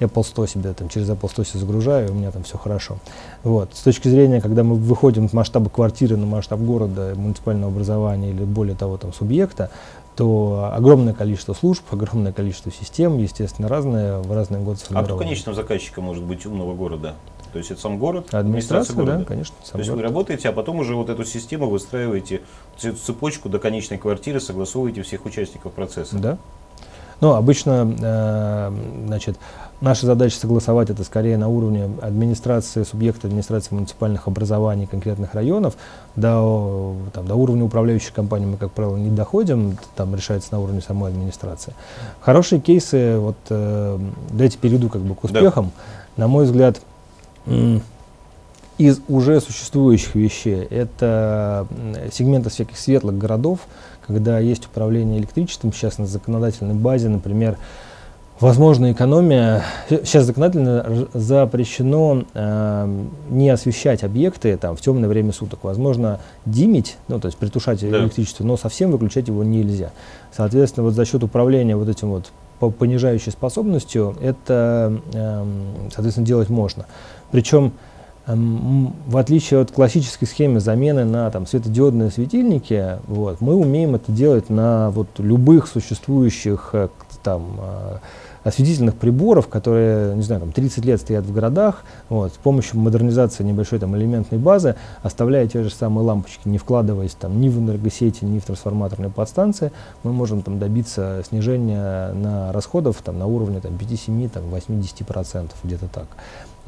Apple 100 себе там через Apple 100 себе загружаю, и у меня там все хорошо. Вот. С точки зрения, когда мы выходим от масштаба квартиры на масштаб города, муниципального образования или более того там субъекта, то огромное количество служб, огромное количество систем, естественно, разные, в разные годы А кто конечным заказчиком может быть умного города? То есть это сам город, администрация, города. да, конечно. То есть город. вы работаете, а потом уже вот эту систему выстраиваете, эту цепочку до конечной квартиры, согласовываете всех участников процесса. Да. Ну, обычно, э, значит, Наша задача согласовать это скорее на уровне администрации, субъекта администрации муниципальных образований конкретных районов. До, там, до уровня управляющей компании мы, как правило, не доходим, там решается на уровне самой администрации. Хорошие кейсы, вот э, дайте перейду как бы к успехам. Да. На мой взгляд, из уже существующих вещей это сегменты всяких светлых городов, когда есть управление электричеством, сейчас на законодательной базе, например, Возможно, экономия. Сейчас законодательно запрещено э, не освещать объекты там, в темное время суток. Возможно, димить, ну, то есть притушать да. электричество, но совсем выключать его нельзя. Соответственно, вот за счет управления вот этим вот по понижающей способностью это, э, соответственно, делать можно. Причем, в отличие от классической схемы замены на там, светодиодные светильники, вот, мы умеем это делать на вот, любых существующих э, там, э, осветительных приборов, которые, не знаю, там 30 лет стоят в городах, вот, с помощью модернизации небольшой там элементной базы, оставляя те же самые лампочки, не вкладываясь там ни в энергосети, ни в трансформаторные подстанции, мы можем там добиться снижения на расходов там на уровне там 5-7, там 80% где-то так.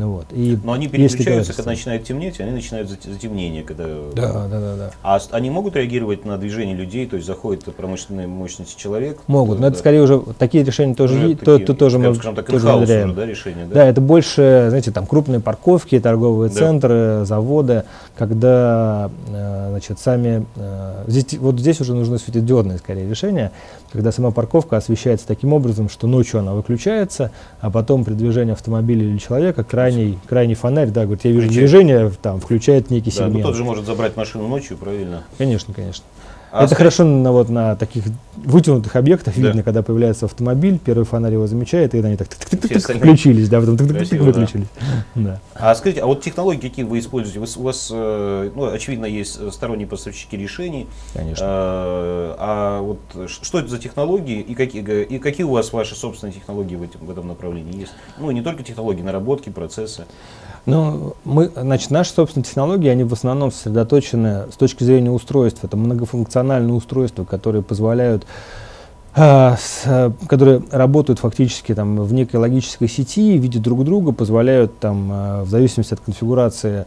Ну, вот. И Но они переключаются, когда начинает темнеть, они начинают затемнение. Когда... Да, да, да, да. А они могут реагировать на движение людей, то есть заходит промышленной мощности человек? Могут, то, но да. это скорее уже, такие решения тоже уже есть, такие, то, то, тоже мы скажем так, тоже внедряем. да, решения, да? да, это больше, знаете, там крупные парковки, торговые да. центры, заводы, когда, э, значит, сами, э, здесь, вот здесь уже нужны светодиодные скорее решения, когда сама парковка освещается таким образом, что ночью она выключается, а потом при движении автомобиля или человека крайний, крайний фонарь, да, говорит, я вижу Включает. движение, там, включает некий да, сегмент. Ну, тот же может забрать машину ночью, правильно? Конечно, конечно. А это хорошо на, вот, на таких вытянутых объектах да. видно, когда появляется автомобиль, первый фонарь его замечает, и они так включились, да, потом выключились. Да. А скажите, а вот технологии какие вы используете? Вы, у вас, э, ну, очевидно, есть сторонние поставщики решений. Конечно. А, а вот что это за технологии и какие, и какие у вас ваши собственные технологии в, этом в этом направлении есть? Ну, не только технологии, наработки, процессы. Ну, мы, значит, наши собственные технологии, они в основном сосредоточены с точки зрения устройства. Это многофункциональные устройства, которые позволяют а, с, которые работают фактически там, в некой логической сети, видят друг друга, позволяют там, а, в зависимости от конфигурации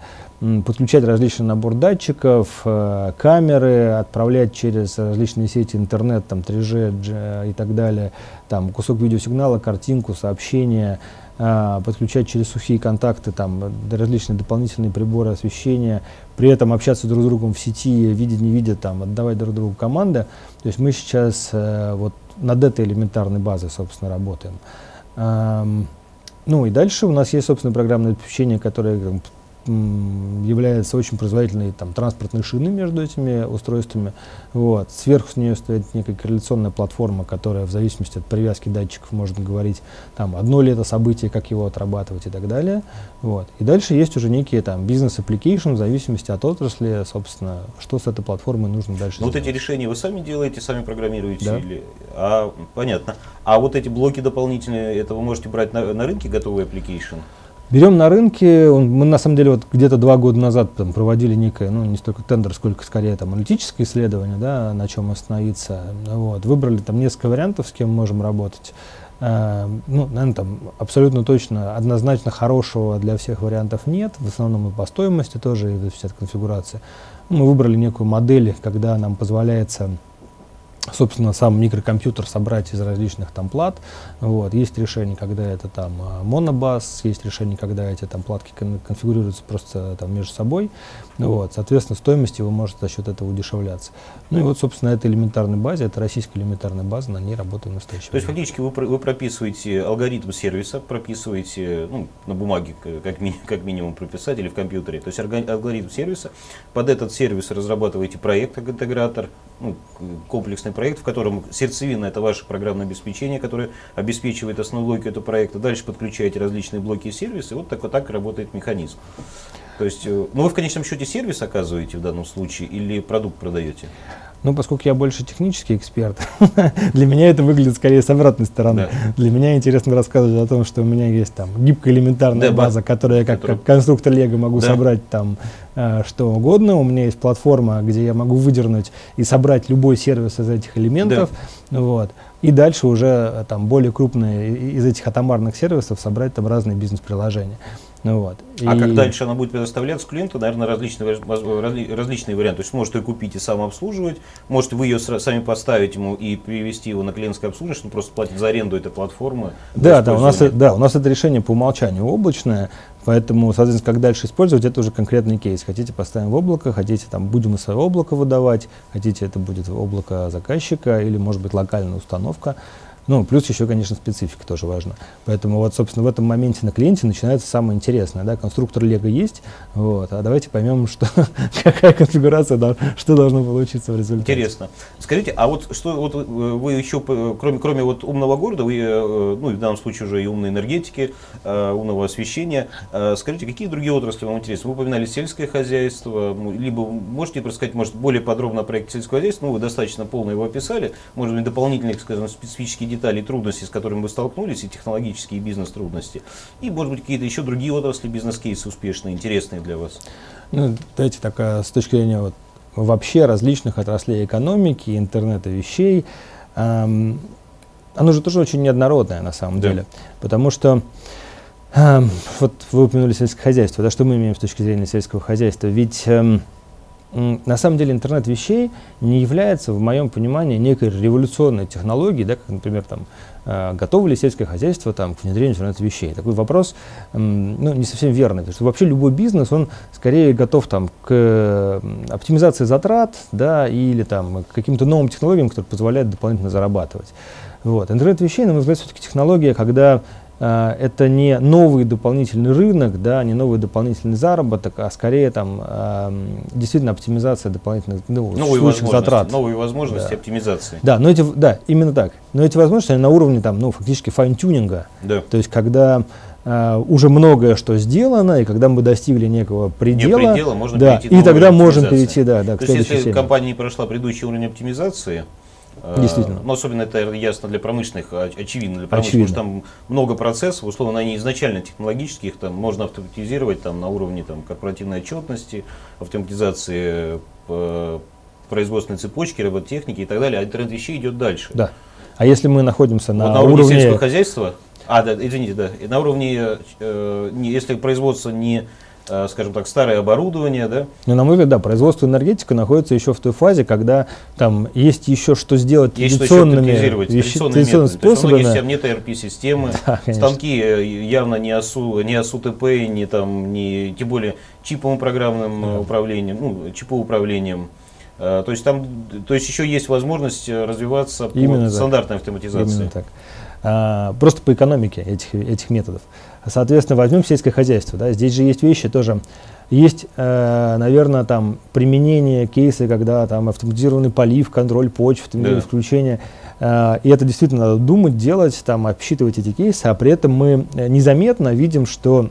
подключать различный набор датчиков, а, камеры, отправлять через различные сети интернет, там 3G и так далее, там кусок видеосигнала, картинку, сообщение, а, подключать через сухие контакты там, различные дополнительные приборы освещения, при этом общаться друг с другом в сети, видеть, не видя, там, отдавать друг другу команды. То есть мы сейчас э, вот над этой элементарной базой, собственно, работаем. Ну и дальше у нас есть, собственно, программное обеспечение, которое является очень производительной там, транспортной шины между этими устройствами. Вот. Сверху с нее стоит некая корреляционная платформа, которая в зависимости от привязки датчиков может говорить, там, одно ли это событие, как его отрабатывать и так далее. Вот. И дальше есть уже некие там бизнес-application в зависимости от отрасли, собственно, что с этой платформой нужно дальше Но Вот эти решения вы сами делаете, сами программируете? Да. Или... А, понятно. А вот эти блоки дополнительные, это вы можете брать на, на рынке готовый application? Берем на рынке, он, мы на самом деле вот где-то два года назад там, проводили некое, ну не столько тендер, сколько скорее там аналитическое исследование, да, на чем остановиться. Вот. Выбрали там несколько вариантов, с кем можем работать. Э, ну, наверное, там абсолютно точно, однозначно хорошего для всех вариантов нет. В основном и по стоимости тоже, и вся конфигурация. Мы выбрали некую модель, когда нам позволяется собственно, сам микрокомпьютер собрать из различных там плат. Вот. Есть решение, когда это там а, монобас, есть решение, когда эти там платки кон конфигурируются просто там между собой. Вот. Соответственно, стоимость его может за счет этого удешевляться. Ну и вот, собственно, это элементарная база, это российская элементарная база, на ней работаем в настоящее То есть, фактически, вы, вы прописываете алгоритм сервиса, прописываете, ну, на бумаге, как, ми как минимум прописать, или в компьютере. То есть, алгоритм сервиса, под этот сервис разрабатываете проект, интегратор, ну, комплексный проект, в котором сердцевина это ваше программное обеспечение, которое обеспечивает основную логику этого проекта. Дальше подключаете различные блоки и сервисы, вот так, вот так работает механизм. То есть, э, ну вы в конечном счете сервис оказываете в данном случае или продукт продаете? Ну, поскольку я больше технический эксперт, для меня это выглядит скорее с обратной стороны. Да. Для меня интересно рассказывать о том, что у меня есть там гибкая элементарная да, база, которую я как, как конструктор Лего могу да. собрать там э, что угодно. У меня есть платформа, где я могу выдернуть и собрать любой сервис из этих элементов. Да. Вот. И дальше уже э, там более крупные из этих атомарных сервисов собрать там разные бизнес-приложения. Ну, вот. А и... как дальше она будет предоставляться клиенту, наверное, различные, разли, различные варианты. То есть может ее купить и сам обслуживать, может вы ее сами поставить ему и привести его на клиентское обслуживание, что он просто платит за аренду этой платформы. Да, да, у нас, да, у нас это решение по умолчанию облачное, поэтому, соответственно, как дальше использовать, это уже конкретный кейс. Хотите поставим в облако, хотите там будем мы свое облако выдавать, хотите это будет облако заказчика или может быть локальная установка. Ну, плюс еще, конечно, специфика тоже важна. Поэтому вот, собственно, в этом моменте на клиенте начинается самое интересное. Да? Конструктор Лего есть, вот, а давайте поймем, что, какая конфигурация, да, что должно получиться в результате. Интересно. Скажите, а вот что вот вы еще, кроме, кроме вот умного города, вы, э, ну, в данном случае уже и умной энергетики, э, умного освещения, э, скажите, какие другие отрасли вам интересны? Вы упоминали сельское хозяйство, либо можете рассказать, может, более подробно о проекте сельского хозяйства, ну, вы достаточно полно его описали, может быть, дополнительные, скажем, специфические детали трудности, с которыми вы столкнулись, и технологические и бизнес-трудности, и, может быть, какие-то еще другие отрасли, бизнес-кейсы успешные, интересные для вас? Ну, давайте так, с точки зрения вот, вообще различных отраслей экономики, интернета вещей, эм, оно же тоже очень неоднородное на самом да. деле, потому что эм, вот вы упомянули сельское хозяйство, да, что мы имеем с точки зрения сельского хозяйства, ведь эм, на самом деле интернет вещей не является, в моем понимании, некой революционной технологией, да, как, например, там, э, готово ли сельское хозяйство там, к внедрению интернета вещей. Такой вопрос ну, не совсем верный, потому что вообще любой бизнес, он скорее готов там, к оптимизации затрат да, или там, к каким-то новым технологиям, которые позволяют дополнительно зарабатывать. Вот. Интернет вещей, на мой взгляд, все-таки технология, когда это не новый дополнительный рынок, да, не новый дополнительный заработок, а скорее там э, действительно оптимизация дополнительных ну, новые затрат. Новые возможности Да. оптимизации. Да, но эти, да, именно так. Но эти возможности они на уровне там, ну, фактически файн-тюнинга. Да. То есть, когда э, уже многое что сделано, и когда мы достигли некого предела, Не предела, можно да, и тогда можем перейти, да, да, к То есть, следующей если компания не прошла предыдущий уровень оптимизации, э, Действительно. ну, особенно это ясно для промышленных, а, очевидно для промышленных, Очевидно. потому что там много процессов, условно, они изначально технологических, там можно автоматизировать там, на уровне там, корпоративной отчетности, автоматизации э, производственной цепочки, робототехники и так далее, а интернет вещей идет дальше. Да. А если мы находимся на, Вот на уровне, уровне, сельского хозяйства, а, да, извините, да, на уровне, э, не- если производство не, э, скажем так, старое оборудование, да, ну, на мой взгляд, да, производство энергетика находится еще в той фазе, когда там есть еще что сделать есть что традиционными, оптимизировать, вещи- традиционными есть способами. систем нет ERP-системы, Да, конечно. станки э, явно не АСУ, не АСУТП, не там, не, тем более чиповым программным э, управлением, ну, чиповым управлением. Э, То есть там, то есть еще есть возможность э, развиваться по Именно так. стандартной автоматизации. Именно так. А, просто по экономике этих, этих методов. Соответственно, возьмем сельское хозяйство. Да, здесь же есть вещи тоже. Есть, э, наверное, там применение кейса, когда там автоматизированный полив, контроль почв, Да. включение. Э, и это действительно надо думать, делать, там, обсчитывать эти кейсы, а при этом мы э, незаметно видим, что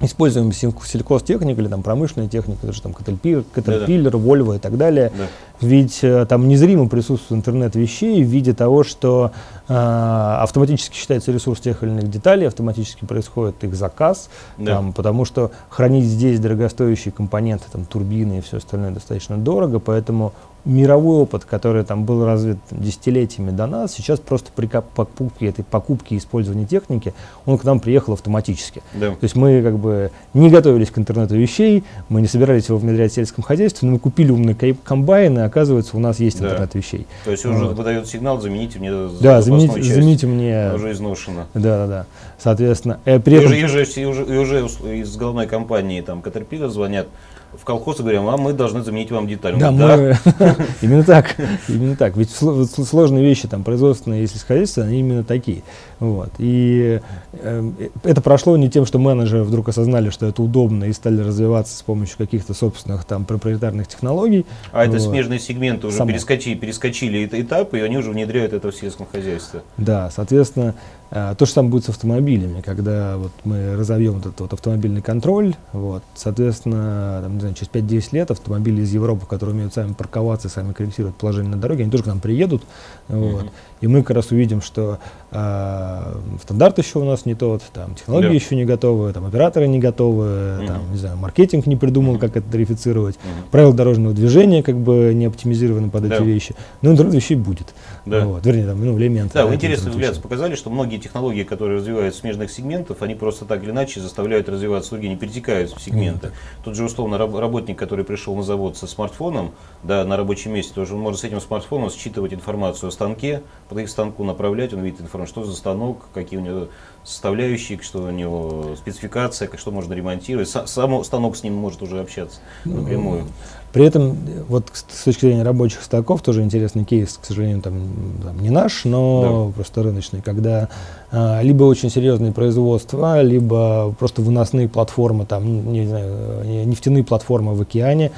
используем сел- сельхозтехнику или там промышленную технику, даже там Caterpillar, Volvo и так далее, Да. ведь э, там незримо присутствует интернет вещей в виде того, что э, автоматически считается ресурс тех или иных деталей, автоматически происходит их заказ, Да. там, потому что хранить здесь дорогостоящие компоненты, там, турбины и все остальное достаточно дорого, поэтому мировой опыт, который там был развит десятилетиями до нас, сейчас просто при покупке этой покупки и использовании техники, он к нам приехал автоматически. Да. То есть мы как бы не готовились к интернету вещей, мы не собирались его внедрять в сельском хозяйстве, но мы купили умный комбайн, и оказывается у нас есть Да. интернет вещей. То есть уже Вот. выдает сигнал, замените мне Да, замените, часть. замените мне. Уже изношена. Да, да, да. Соответственно, э, при И этом уже, и уже, и уже, и уже из головной компании там Caterpillar звонят в колхоз и говорят, а мы должны заменить вам деталь. Да, мы, именно так, именно так. Ведь сложные вещи, там, производственные, если сельскохозяйственные, они именно такие. Вот. И э, это прошло не тем, что менеджеры вдруг осознали, что это удобно и стали развиваться с помощью каких-то собственных там проприетарных технологий. А это Вот. смежные сегменты уже Само. перескочили, перескочили эт- этапы, и они уже внедряют это в сельском хозяйстве. Да, соответственно, то же самое будет с автомобилями, когда вот мы разовьем вот этот вот автомобильный контроль, вот, соответственно, там, не знаю, через 5-10 лет автомобили из Европы, которые умеют сами парковаться, сами корректировать положение на дороге, они тоже к нам приедут, вот, Мгм. И мы как раз увидим, что э, стандарт еще у нас не тот, там, технологии Да. еще не готовы, там, операторы не готовы, Мгм. там, не знаю, маркетинг не придумал, Мгм. как это тарифицировать, Мгм. правила дорожного движения как бы не оптимизированы под Да. эти вещи, но интернет вещей будет. Да. Вот, вернее, там, ну, элементы. Да, интернет взгляды вещей. показали, что многие технологии, которые развивают смежных сегментов, они просто так или иначе заставляют развиваться другие, не перетекают в сегменты. Тут же условно раб- работник, который пришел на завод со смартфоном, да, на рабочем месте, тоже он может с этим смартфоном считывать информацию о станке, по их станку направлять, он видит информацию, что за станок, какие у него составляющие, что у него спецификация, что можно ремонтировать. Са- Сам станок с ним может уже общаться напрямую. При этом, э, вот с точки зрения рабочих стоков, тоже интересный кейс, к сожалению, там, там не наш, но просто рыночный, когда а, либо очень серьезные производства, либо просто выносные платформы, там, не знаю, э, нефтяные платформы в океане,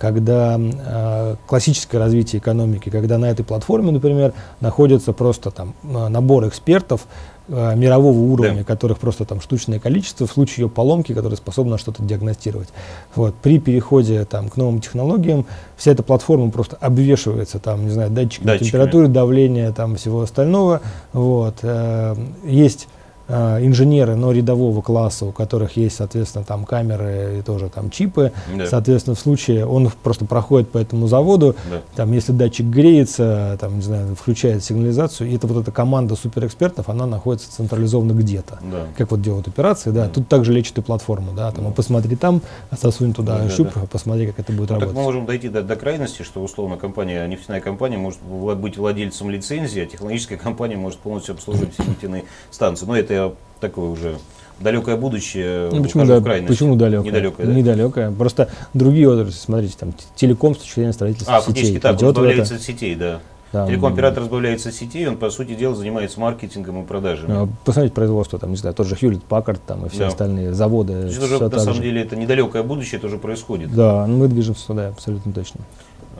когда а, классическое развитие экономики, когда на этой платформе, например, находится просто там а, набор экспертов а, мирового уровня, которых просто там штучное количество, в случае ее поломки, которые способны что-то диагностировать. Вот. При переходе там, к новым технологиям вся эта платформа просто обвешивается там, не знаю, датчиками, Датчиками. температуры, давления, там всего остального. Вот. Э, Есть э, инженеры, но рядового класса, у которых есть, соответственно, там камеры и тоже там чипы. Да. Соответственно, в случае он просто проходит по этому заводу, Да. там, если датчик греется, там, не знаю, включает сигнализацию, и это вот эта команда суперэкспертов, она находится централизованно где-то. Да. Как вот делают операции, да. Да. Тут также лечат и платформу, да. Там, а посмотри там, засунь туда Да, да, щуп, да. а посмотри, как это будет Ну, так работать. мы можем дойти до, до крайности, что условно компания, нефтяная компания может быть владельцем лицензии, а технологическая компания может полностью обслуживать все нефтяные станции. Но это такое уже далекое будущее. Ну, почему, да, крайность. почему далекое? Недалекое, да? Недалекое. Просто другие отрасли, смотрите, там телеком с точки зрения строительства А, сетей фактически так, идет это. добавляется сетей, да. Да. Телеком-оператор разбавляется сетей, он, по сути дела, занимается маркетингом и продажами. Ну, посмотрите производство, там, не знаю, тот же Хьюлит Паккард там, и все да. остальные заводы. То есть, уже, на самом же. деле, это недалекое будущее, это уже происходит. Да, мы движемся туда, абсолютно точно.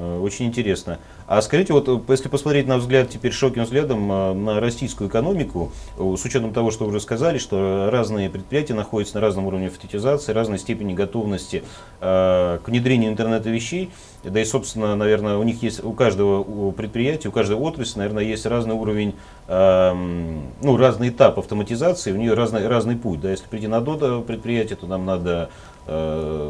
Э, очень интересно. А скажите, вот э, если посмотреть на взгляд, теперь широким взглядом э, на российскую экономику, с учетом того, что вы уже сказали, что разные предприятия находятся на разном уровне автоматизации, разной степени готовности к внедрению интернета вещей, да и, собственно, наверное, у них есть, у каждого предприятия, у каждой отрасли, наверное, есть разный уровень, эм, ну, разный этап автоматизации, у нее разный, разный путь. Да, если прийти на одно предприятие, то нам надо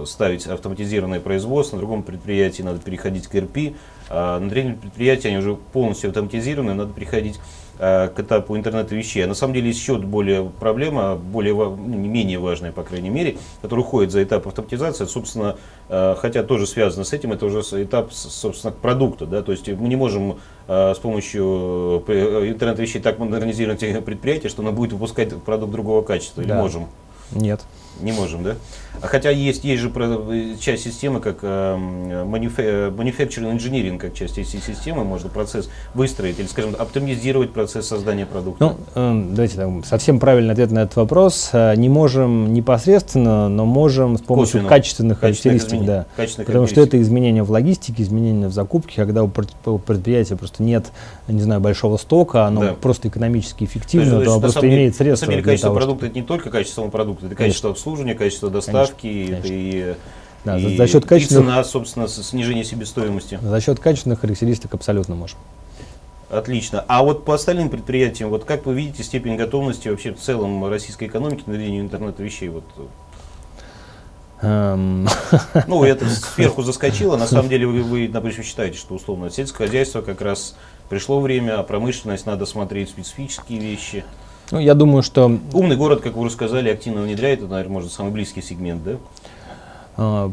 ставить автоматизированное производство, на другом предприятии надо переходить к РП, а на третьем предприятии они уже полностью автоматизированы, надо переходить э, к этапу интернета вещей. А на самом деле еще более проблема, более, ну, не менее важная, по крайней мере, которая уходит за этап автоматизации, собственно, э, хотя тоже связано с этим, это уже этап, собственно, продукта. Да? То есть мы не можем с помощью интернета вещей так модернизировать предприятие, что оно будет выпускать продукт другого качества. Да. Или можем? Нет. Не можем, да? Хотя есть, есть же часть системы, как э, manufacturing engineering, как часть этой системы, можно процесс выстроить или, скажем, оптимизировать процесс создания продукта. Ну, э, давайте там, совсем правильный ответ на этот вопрос. Э, не можем непосредственно, но можем с помощью Косвенно. качественных, качественных характеристик. Да. Качественных Потому что это изменение в логистике, изменение в закупке, когда у предприятия просто нет, не знаю, большого стока, оно да. просто экономически эффективно, то, есть, то оно просто имеет средства. На самом деле, качество того, продукта это не только качество самого продукта, это качество обслуживания обслуживания, качество доставки конечно, конечно. и, да, и, за счет качественных, и цена, собственно, снижение себестоимости. За счет качественных характеристик абсолютно можем. Отлично. А вот по остальным предприятиям, вот как вы видите степень готовности вообще в целом российской экономики к внедрению интернета вещей? Вот. Эм. Ну, это сверху заскочило. На самом деле вы, вы например, считаете, что условно сельское хозяйство как раз пришло время, а промышленность надо смотреть специфические вещи. Ну, я думаю, что... Умный город, как вы уже сказали, активно внедряет, это, наверное, может, самый близкий сегмент, да? А,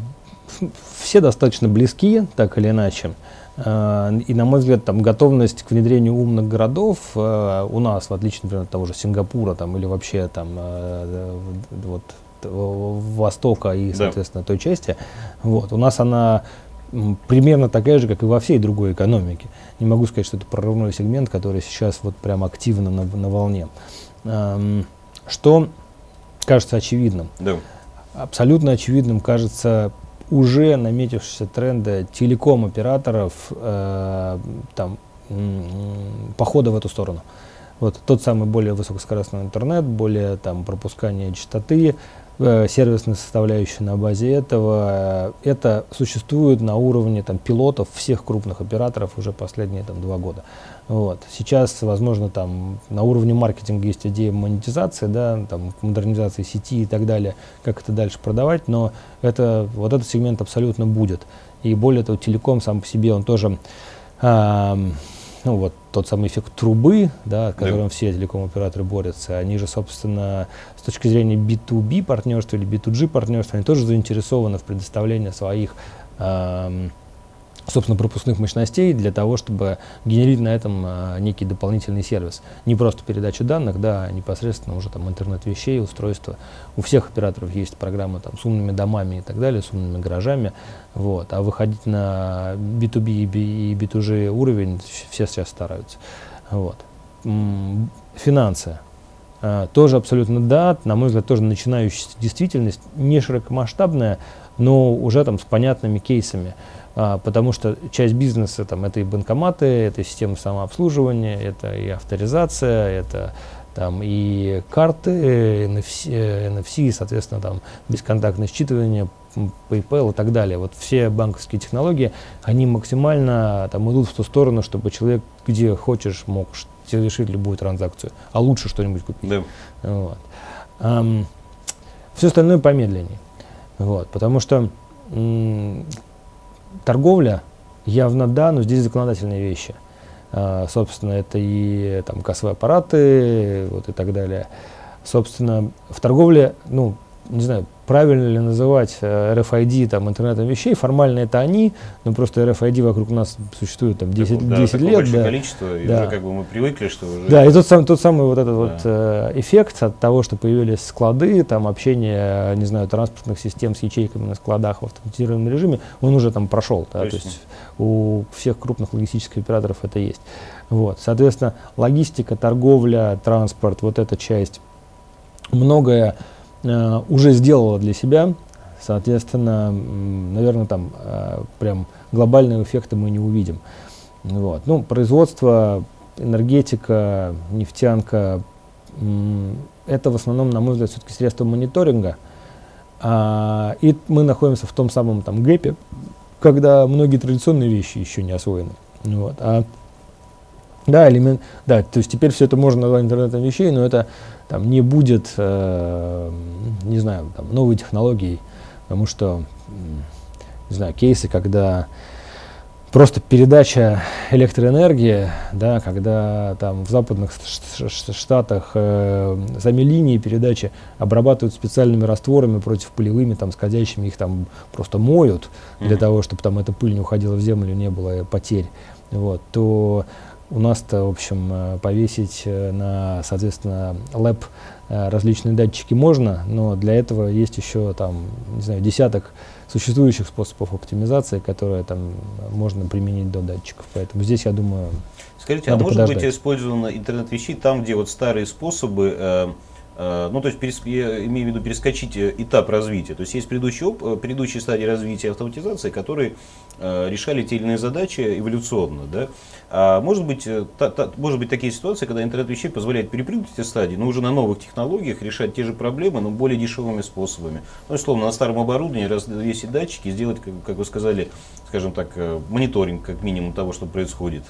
все достаточно близки, так или иначе. А, и, на мой взгляд, там, готовность к внедрению умных городов а, у нас, в отличие, например, от того же Сингапура там, или вообще там, вот, Востока и, соответственно, да. той части, вот, у нас она примерно такая же, как и во всей другой экономике. Не могу сказать, что это прорывной сегмент, который сейчас вот прям активно на, на волне. Эм, что кажется очевидным? Да. Абсолютно очевидным кажется уже наметившиеся тренды телеком-операторов э, там, похода в эту сторону. Вот тот самый более высокоскоростной интернет, более там пропускание частоты, э, сервисная составляющая на базе этого. Э, это существует на уровне там, пилотов всех крупных операторов уже последние там, два года. Вот. Сейчас, возможно, там на уровне маркетинга есть идея монетизации, да, там, модернизации сети и так далее, как это дальше продавать, но это, вот этот сегмент абсолютно будет. И более того, телеком сам по себе, он тоже, э, ну вот тот самый эффект трубы, да, которым да. все телеком-операторы борются, они же, собственно, с точки зрения B2B партнерства или B2G партнерства, они тоже заинтересованы в предоставлении своих э, собственно, пропускных мощностей для того, чтобы генерить на этом а, некий дополнительный сервис. Не просто передача данных, да, а непосредственно уже там интернет вещей, устройства. У всех операторов есть программы там, с умными домами и так далее, с умными гаражами. Вот. А выходить на B2B и B2G уровень все сейчас стараются. Вот. Финансы. А, тоже абсолютно да, на мой взгляд, тоже начинающаяся действительность, не широкомасштабная, но уже там с понятными кейсами. А, потому что часть бизнеса там, это и банкоматы, это система самообслуживания, это и авторизация, это там и карты, NFC, NFC соответственно, там бесконтактное считывание, PayPal и так далее. Вот все банковские технологии, они максимально там идут в ту сторону, чтобы человек где хочешь мог совершить любую транзакцию, а лучше что-нибудь купить. Да. Вот. Um, все остальное помедленнее. Вот, потому что торговля явно да, но здесь законодательные вещи. А, собственно, это и там, кассовые аппараты вот, и так далее. Собственно, в торговле, ну, не знаю, правильно ли называть э, RFID там, интернетом вещей. Формально это они, но просто RFID вокруг нас существует там 10, да, 10 лет. Да. количество, и Да. уже как бы мы привыкли, что уже... Да, и тот самый, тот самый вот этот Да. вот э, эффект от того, что появились склады, там общение, не знаю, транспортных систем с ячейками на складах в автоматизированном режиме, он уже там прошел. Да, то есть у всех крупных логистических операторов это есть. Вот, соответственно, логистика, торговля, транспорт, вот эта часть, многое уже сделала для себя. Соответственно, наверное, там э, прям глобального эффекта мы не увидим. Вот. Ну, производство, энергетика, нефтянка, это в основном, на мой взгляд, все-таки средства мониторинга. А, и мы находимся в том самом там гэпе, когда многие традиционные вещи еще не освоены. Вот. А, да, элемент, да, то есть теперь все это можно назвать интернетом вещей, но это там не будет, э, не знаю, там, новой технологией, потому что, не знаю, кейсы, когда просто передача электроэнергии, да, когда там в западных штатах э, сами линии передачи обрабатывают специальными растворами против пылевыми, там, скользящими, их там просто моют для Мгм. того, чтобы там эта пыль не уходила в землю, не было потерь, вот, то у нас-то, в общем, э, повесить э, на, соответственно, лэп э, различные датчики можно, но для этого есть еще там, не знаю, десяток существующих способов оптимизации, которые там можно применить до датчиков. Поэтому здесь, я думаю, Скажите, Надо а может быть подождать. использован интернет вещей там, где вот старые способы, э, ну то есть перес- я имею в виду перескочить э, этап развития. То есть есть предыдущие, оп- э, предыдущие стадии развития автоматизации, которые э, решали те или иные задачи эволюционно, да. А может быть, э, та- та- может быть такие ситуации, когда интернет вещей позволяет перепрыгнуть эти стадии, но уже на новых технологиях решать те же проблемы, но более дешевыми способами. Ну, условно, на старом оборудовании развесить датчики, сделать, как, как вы сказали, скажем так, э, мониторинг как минимум того, что происходит.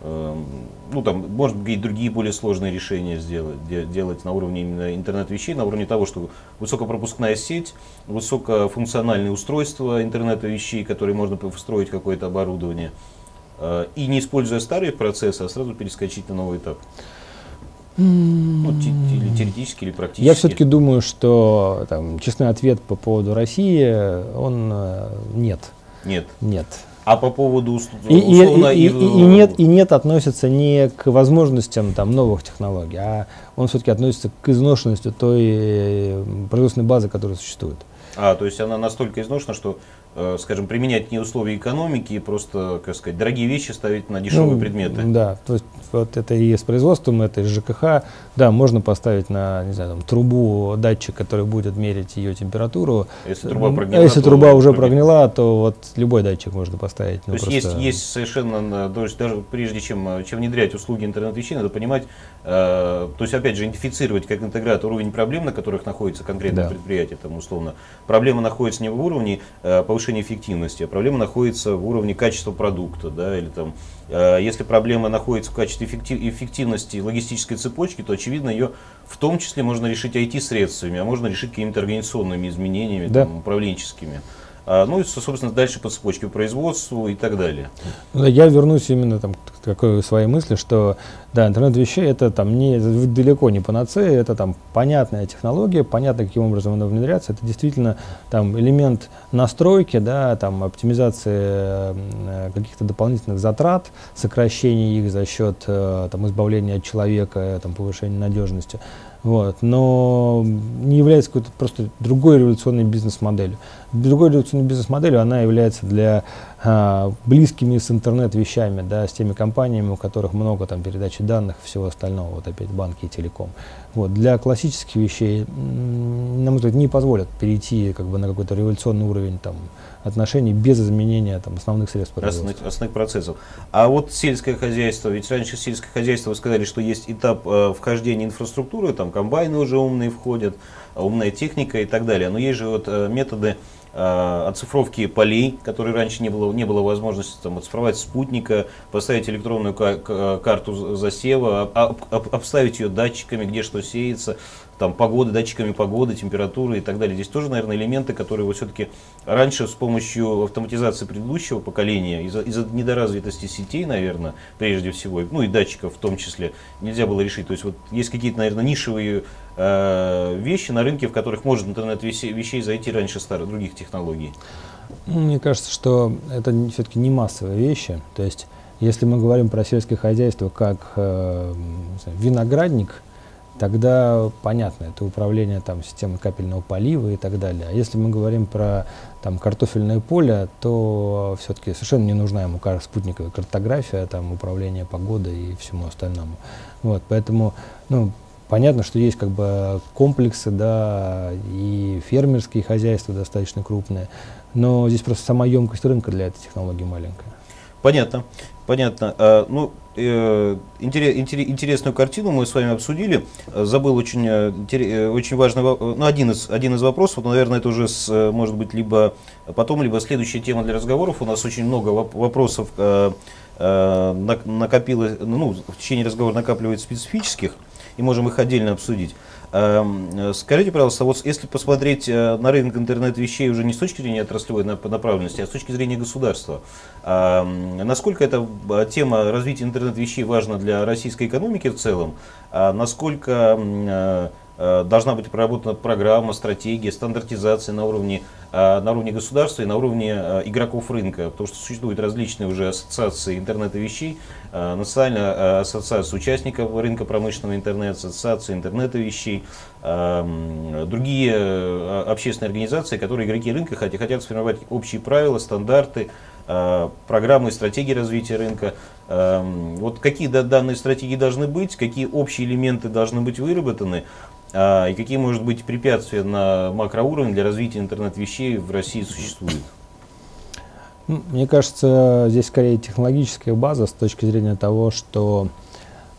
Эм, ну там, может быть, какие-то другие более сложные решения сделать, де- делать на уровне именно интернет-вещей, на уровне того, что высокопропускная сеть, высокофункциональные устройства интернета вещей, которые можно встроить в какое-то оборудование, э, и не используя старые процессы, а сразу перескочить на новый этап. Ну, те- те- или теоретически, или практически. я все-таки думаю, что там, честный ответ по поводу России, он э, нет. Нет. Нет. А по поводу ус- И, и- условно... и- и- и- нет, и нет относится не к возможностям там, новых технологий, а он все-таки относится к изношенности той э, производственной базы, которая существует. А, то есть она настолько изношена, что, скажем, применять не условия экономики, просто, как сказать, дорогие вещи ставить на дешевые Ну, предметы. Да, то есть вот это и с производством, это и с ЖКХ. Да, можно поставить на, не знаю, там, трубу датчик, который будет мерить ее температуру. Если труба прогнила, а если труба уже прогнила, то вот любой датчик можно поставить. То ну, есть просто- есть, есть совершенно, э, то есть даже прежде чем, э, чем внедрять услуги интернет-вещей, надо понимать, э, то есть опять же идентифицировать как интегратор уровень проблем, на которых находится конкретное Да. предприятие, там условно. Проблема находится не в уровне э, повышения эффективности, а проблема находится в уровне качества продукта, да, или там, э, если проблема находится в качестве эффектив- эффективности логистической цепочки, то очевидно ее в том числе можно решить IT-средствами, а можно решить какими-то организационными изменениями, Да. там, управленческими. А, ну и, собственно, дальше по цепочке производству и так далее. Да, Я вернусь именно там, к такой своей мысли, что да, интернет вещей это там не, далеко не панацея, это там понятная технология, понятно, каким образом она внедряется. Это действительно там элемент настройки, да, там оптимизации э, каких-то дополнительных затрат, сокращения их за счет э, там, избавления от человека, э, там, повышения надежности. Вот, но не является какой-то просто другой революционной бизнес-моделью. Другой революционной бизнес-моделью она является для а, близкими с интернет-вещами, да, с теми компаниями, у которых много там передачи данных всего остального, вот опять банки и телеком. Вот, для классических вещей, на мой взгляд, не позволят перейти как бы, на какой-то революционный уровень там, отношений без изменения там, основных средств производства. основных, основных процессов. А вот сельское хозяйство, ведь раньше сельское хозяйство, вы сказали, что есть этап э, вхождения инфраструктуры, там комбайны уже умные входят, умная техника и так далее. Но есть же вот э, методы оцифровки полей, которые раньше не было, не было возможности там, оцифровать спутника, поставить электронную карту засева, об- об- об- обставить ее датчиками, где что сеется, там, погоды, датчиками погоды, температуры и так далее. Здесь тоже, наверное, элементы, которые вот все-таки раньше с помощью автоматизации предыдущего поколения, из-за из недоразвитости сетей, наверное, прежде всего, ну и датчиков в том числе, нельзя было решить. То есть вот есть какие-то, наверное, нишевые э, вещи на рынке, в которых может интернет вещей зайти раньше старых других технологий? Ну, мне кажется, что это все-таки не массовые вещи. То есть, если мы говорим про сельское хозяйство как э, виноградник, тогда понятно, это управление там, системой капельного полива и так далее. А если мы говорим про там, картофельное поле, то все-таки совершенно не нужна ему спутниковая картография, там, управление погодой и всему остальному. Вот, поэтому ну, понятно, что есть как бы комплексы, да, и фермерские хозяйства достаточно крупные, но здесь просто сама емкость рынка для этой технологии маленькая. Понятно, понятно. А, ну, э, интерес, интересную картину мы с вами обсудили. Забыл очень, э, э, очень важный, ну, один из, один из вопросов, но, наверное, это уже, с, может быть, либо потом, либо следующая тема для разговоров. У нас очень много вопросов накопилось, ну, в течение разговора накапливается специфических, и можем их отдельно обсудить. Эм, скажите, пожалуйста, вот если посмотреть э, на рынок интернет-вещей уже не с точки зрения отраслевой направленности, а с точки зрения государства, эм, насколько эта э, тема развития интернет-вещей важна для российской экономики в целом, а насколько э, должна быть проработана программа, стратегия, стандартизация на уровне Э, на уровне государства и на уровне э, игроков рынка, потому что существуют различные уже ассоциации интернета вещей, э, национальная ассоциация участников рынка промышленного интернета, ассоциация интернета вещей, другие общественные организации, которые игроки рынка хотят, хотят сформировать общие правила, стандарты, программы и стратегии развития рынка. Вот какие данные стратегии должны быть, какие общие элементы должны быть выработаны, и какие, может быть, препятствия на макроуровне для развития интернет-вещей в России существуют? Ну, мне кажется, здесь скорее технологическая база с точки зрения того, что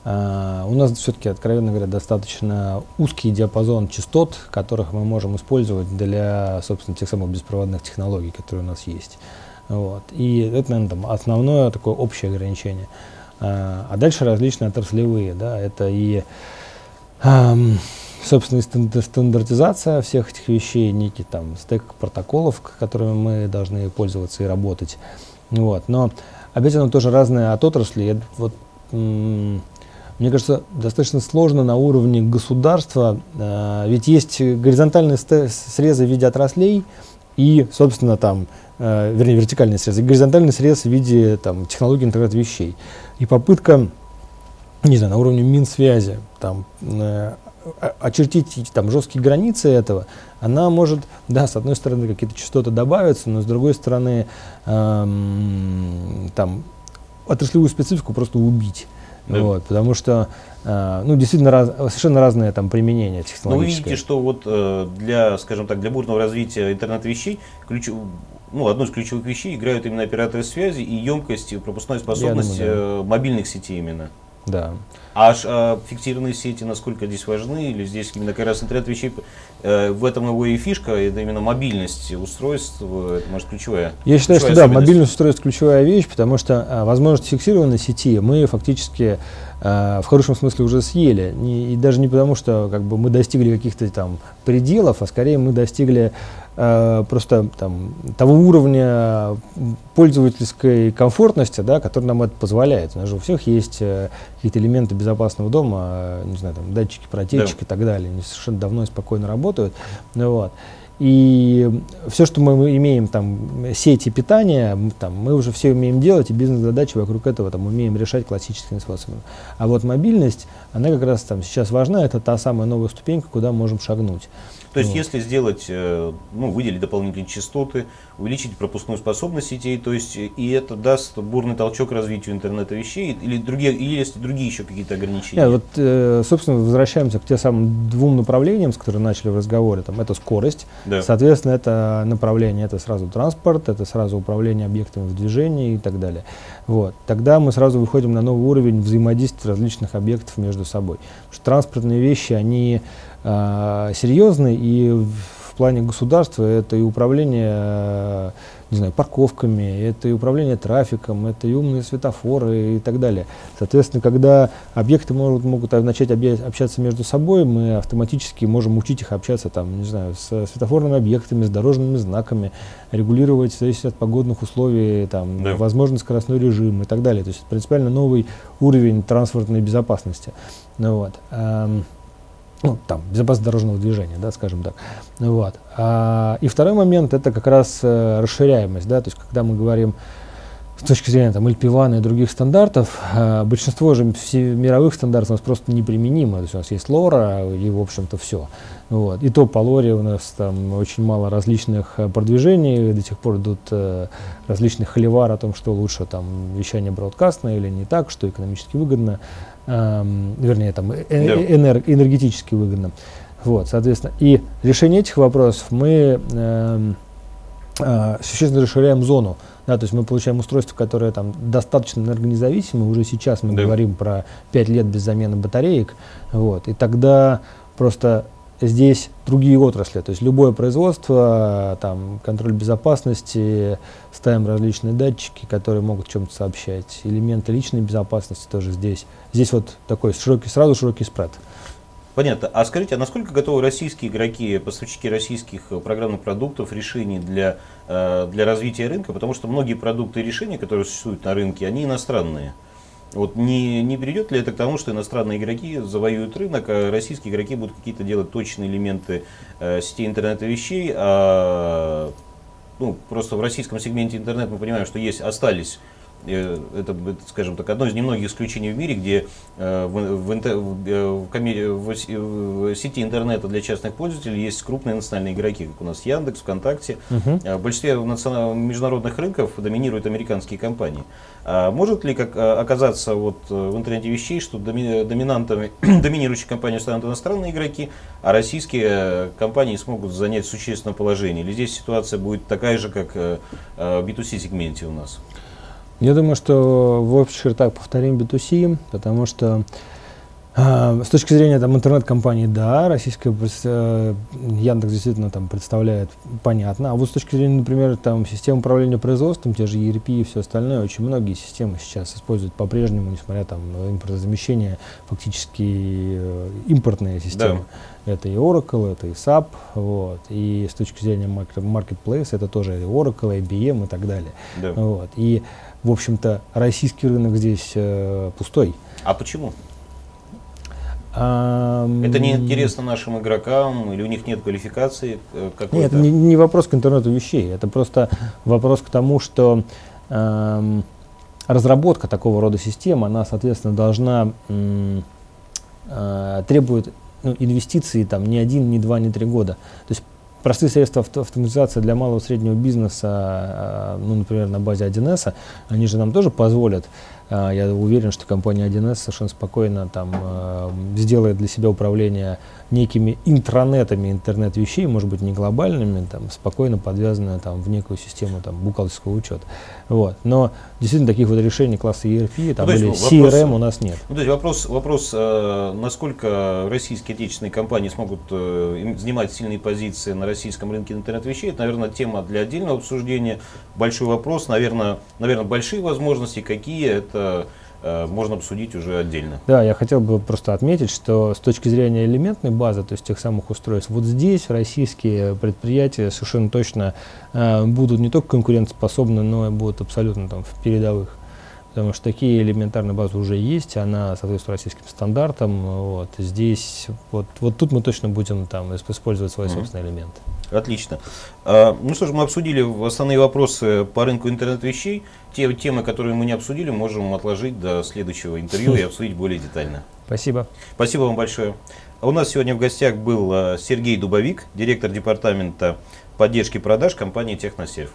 э, у нас все-таки, откровенно говоря, достаточно узкий диапазон частот, которых мы можем использовать для, собственно, тех самых беспроводных технологий, которые у нас есть. Вот. И это, наверное, там, основное такое общее ограничение. А, а дальше различные отраслевые, да, это и эм, собственно, стандартизация всех этих вещей, некий там стек протоколов, которыми мы должны пользоваться и работать. Вот. Но опять оно тоже разное от отрасли. Я, вот, мне кажется, достаточно сложно на уровне государства, э, ведь есть горизонтальные срезы в виде отраслей и, собственно, там, э, вернее, вертикальные срезы, горизонтальный срез в виде там, технологий интернет-вещей. И попытка, не знаю, на уровне Минсвязи, там, э, очертить там жесткие границы этого, она может, да, с одной стороны какие-то частоты добавятся, но с другой стороны эм, там отраслевую специфику просто убить. Да. Вот, потому что, э, ну, действительно, раз, совершенно разные там применения технологические. Но вы видите, что вот э, для, скажем так, для бурного развития интернет-вещей ключ, ну, одной из ключевых вещей играют именно операторы связи и емкость, и пропускная способность думаю, да. э, мобильных сетей именно. Да. А, фиктивные сети насколько здесь важны? Или здесь именно как раз интернет вещей, в этом его и фишка, это именно мобильность устройств, это может ключевая. Я считаю, что да, мобильность устройств ключевая вещь, потому что а, возможность фиксированной сети мы фактически а, в хорошем смысле уже съели. Не, и даже не потому, что как бы, мы достигли каких-то там пределов, а скорее мы достигли э, просто там, того уровня пользовательской комфортности, да, который нам это позволяет. У нас же у всех есть э, какие-то элементы безопасного дома, не знаю, там, датчики протечек да. и так далее. Они совершенно давно и спокойно работают. Ну, вот. И все, что мы имеем, там, сети питания, там, мы уже все умеем делать, и бизнес-задачи вокруг этого там, умеем решать классическими способами. А вот мобильность, она как раз там сейчас важна, это та самая новая ступенька, куда можем шагнуть. То есть, вот. если сделать, э, ну, выделить дополнительные частоты, увеличить пропускную способность сетей, то есть, и это даст бурный толчок развитию интернета вещей, или другие, или есть другие еще какие-то ограничения? Нет, вот, э, собственно, возвращаемся к тем самым двум направлениям, с которыми начали в разговоре. Там, это скорость, да. соответственно, это направление, это сразу транспорт, это сразу управление объектами в движении и так далее. Вот. Тогда мы сразу выходим на новый уровень взаимодействия различных объектов между собой. Потому что транспортные вещи, они э, серьезны, и в плане государства это и управление э, не знаю, парковками, это и управление трафиком, это и умные светофоры и так далее. Соответственно, когда объекты могут, могут начать общаться между собой, мы автоматически можем учить их общаться там, не знаю, с светофорными объектами, с дорожными знаками, регулировать, в зависимости от погодных условий, там, да. возможный скоростной режим и так далее. То есть принципиально новый уровень транспортной безопасности. Ну, вот. Ну, там, безопасность дорожного движения, да, скажем так. Вот. А, и второй момент это как раз э, расширяемость, да, то есть когда мы говорим с точки зрения там, LP1 и других стандартов, э, большинство же мировых стандартов у нас просто неприменимо. То есть у нас есть лора и, в общем-то, все. Вот. И то по лоре у нас там очень мало различных э, продвижений, до сих пор идут э, различные холивар о том, что лучше там вещание бродкастное или не так, что экономически выгодно, э, вернее, там э э энер энергетически выгодно. Вот, соответственно, и решение этих вопросов мы э, существенно расширяем зону да, то есть мы получаем устройство, которое там достаточно энергонезависимо. Уже сейчас мы да. говорим про 5 лет без замены батареек. Вот, и тогда просто здесь другие отрасли, то есть любое производство, там, контроль безопасности, ставим различные датчики, которые могут чем-то сообщать, элементы личной безопасности тоже здесь. Здесь вот такой широкий, сразу широкий спред. Понятно. А скажите, а насколько готовы российские игроки, поставщики российских э, программных продуктов, решений для, э, для развития рынка? Потому что многие продукты и решения, которые существуют на рынке, они иностранные. Вот не, не придет ли это к тому, что иностранные игроки завоюют рынок, а российские игроки будут какие-то делать точные элементы э, сети интернета вещей, а ну, просто в российском сегменте интернет мы понимаем, что есть, остались это, скажем так, одно из немногих исключений в мире, где э, в, в, в, в, в сети интернета для частных пользователей есть крупные национальные игроки, как у нас Яндекс, ВКонтакте. Uh-huh. В большинстве международных рынков доминируют американские компании. А может ли как, оказаться вот в интернете вещей, что доминантами, доминирующей компанией станут иностранные игроки, а российские компании смогут занять существенное положение? Или здесь ситуация будет такая же, как в B2C сегменте у нас? Я думаю, что в общих чертах повторим B2C, потому что э, с точки зрения там, интернет-компаний, да, российская э, Яндекс действительно там представляет понятно. А вот с точки зрения, например, там, систем управления производством, те же ERP и все остальное, очень многие системы сейчас используют по-прежнему, несмотря там, на импортозамещение, фактически э, импортные системы. Да. Это и Oracle, это и SAP, вот. и с точки зрения marketplace это тоже и Oracle, IBM и так далее. Да. Вот. И в общем-то, российский рынок здесь э, пустой. А почему? Это не интересно нашим игрокам или у них нет квалификации э, какой-то? Нет, это не, не вопрос к интернету вещей, это просто вопрос к тому, что э, разработка такого рода систем, она, соответственно, должна э, требует ну, инвестиций там не один, не два, не три года. То есть простые средства автоматизации для малого и среднего бизнеса, а, ну, например, на базе 1С, они же нам тоже позволят а, я уверен, что компания 1С совершенно спокойно там, э, сделает для себя управление некими интранетами интернет-вещей, может быть, не глобальными, там, спокойно подвязанные там, в некую систему там, бухгалтерского учета. Вот. Но действительно таких вот решений класса ERP там, ну, или вопрос, CRM у нас нет. Ну, то есть вопрос, вопрос э, насколько российские отечественные компании смогут э, занимать сильные позиции на российском рынке интернет-вещей, это, наверное, тема для отдельного обсуждения. Большой вопрос, наверное, наверное большие возможности, какие это можно обсудить уже отдельно. Да, я хотел бы просто отметить, что с точки зрения элементной базы, то есть тех самых устройств, вот здесь российские предприятия совершенно точно э, будут не только конкурентоспособны, но и будут абсолютно там в передовых. Потому что такие элементарные базы уже есть, она соответствует российским стандартам. Вот. Здесь, вот, вот тут мы точно будем там использовать свои mm-hmm. собственные элементы. Отлично. А, ну что ж, мы обсудили основные вопросы по рынку интернет-вещей. Те темы, которые мы не обсудили, можем отложить до следующего интервью и обсудить более детально. Спасибо. Спасибо вам большое. А у нас сегодня в гостях был а, Сергей Дубовик, директор департамента поддержки продаж компании Техносерв.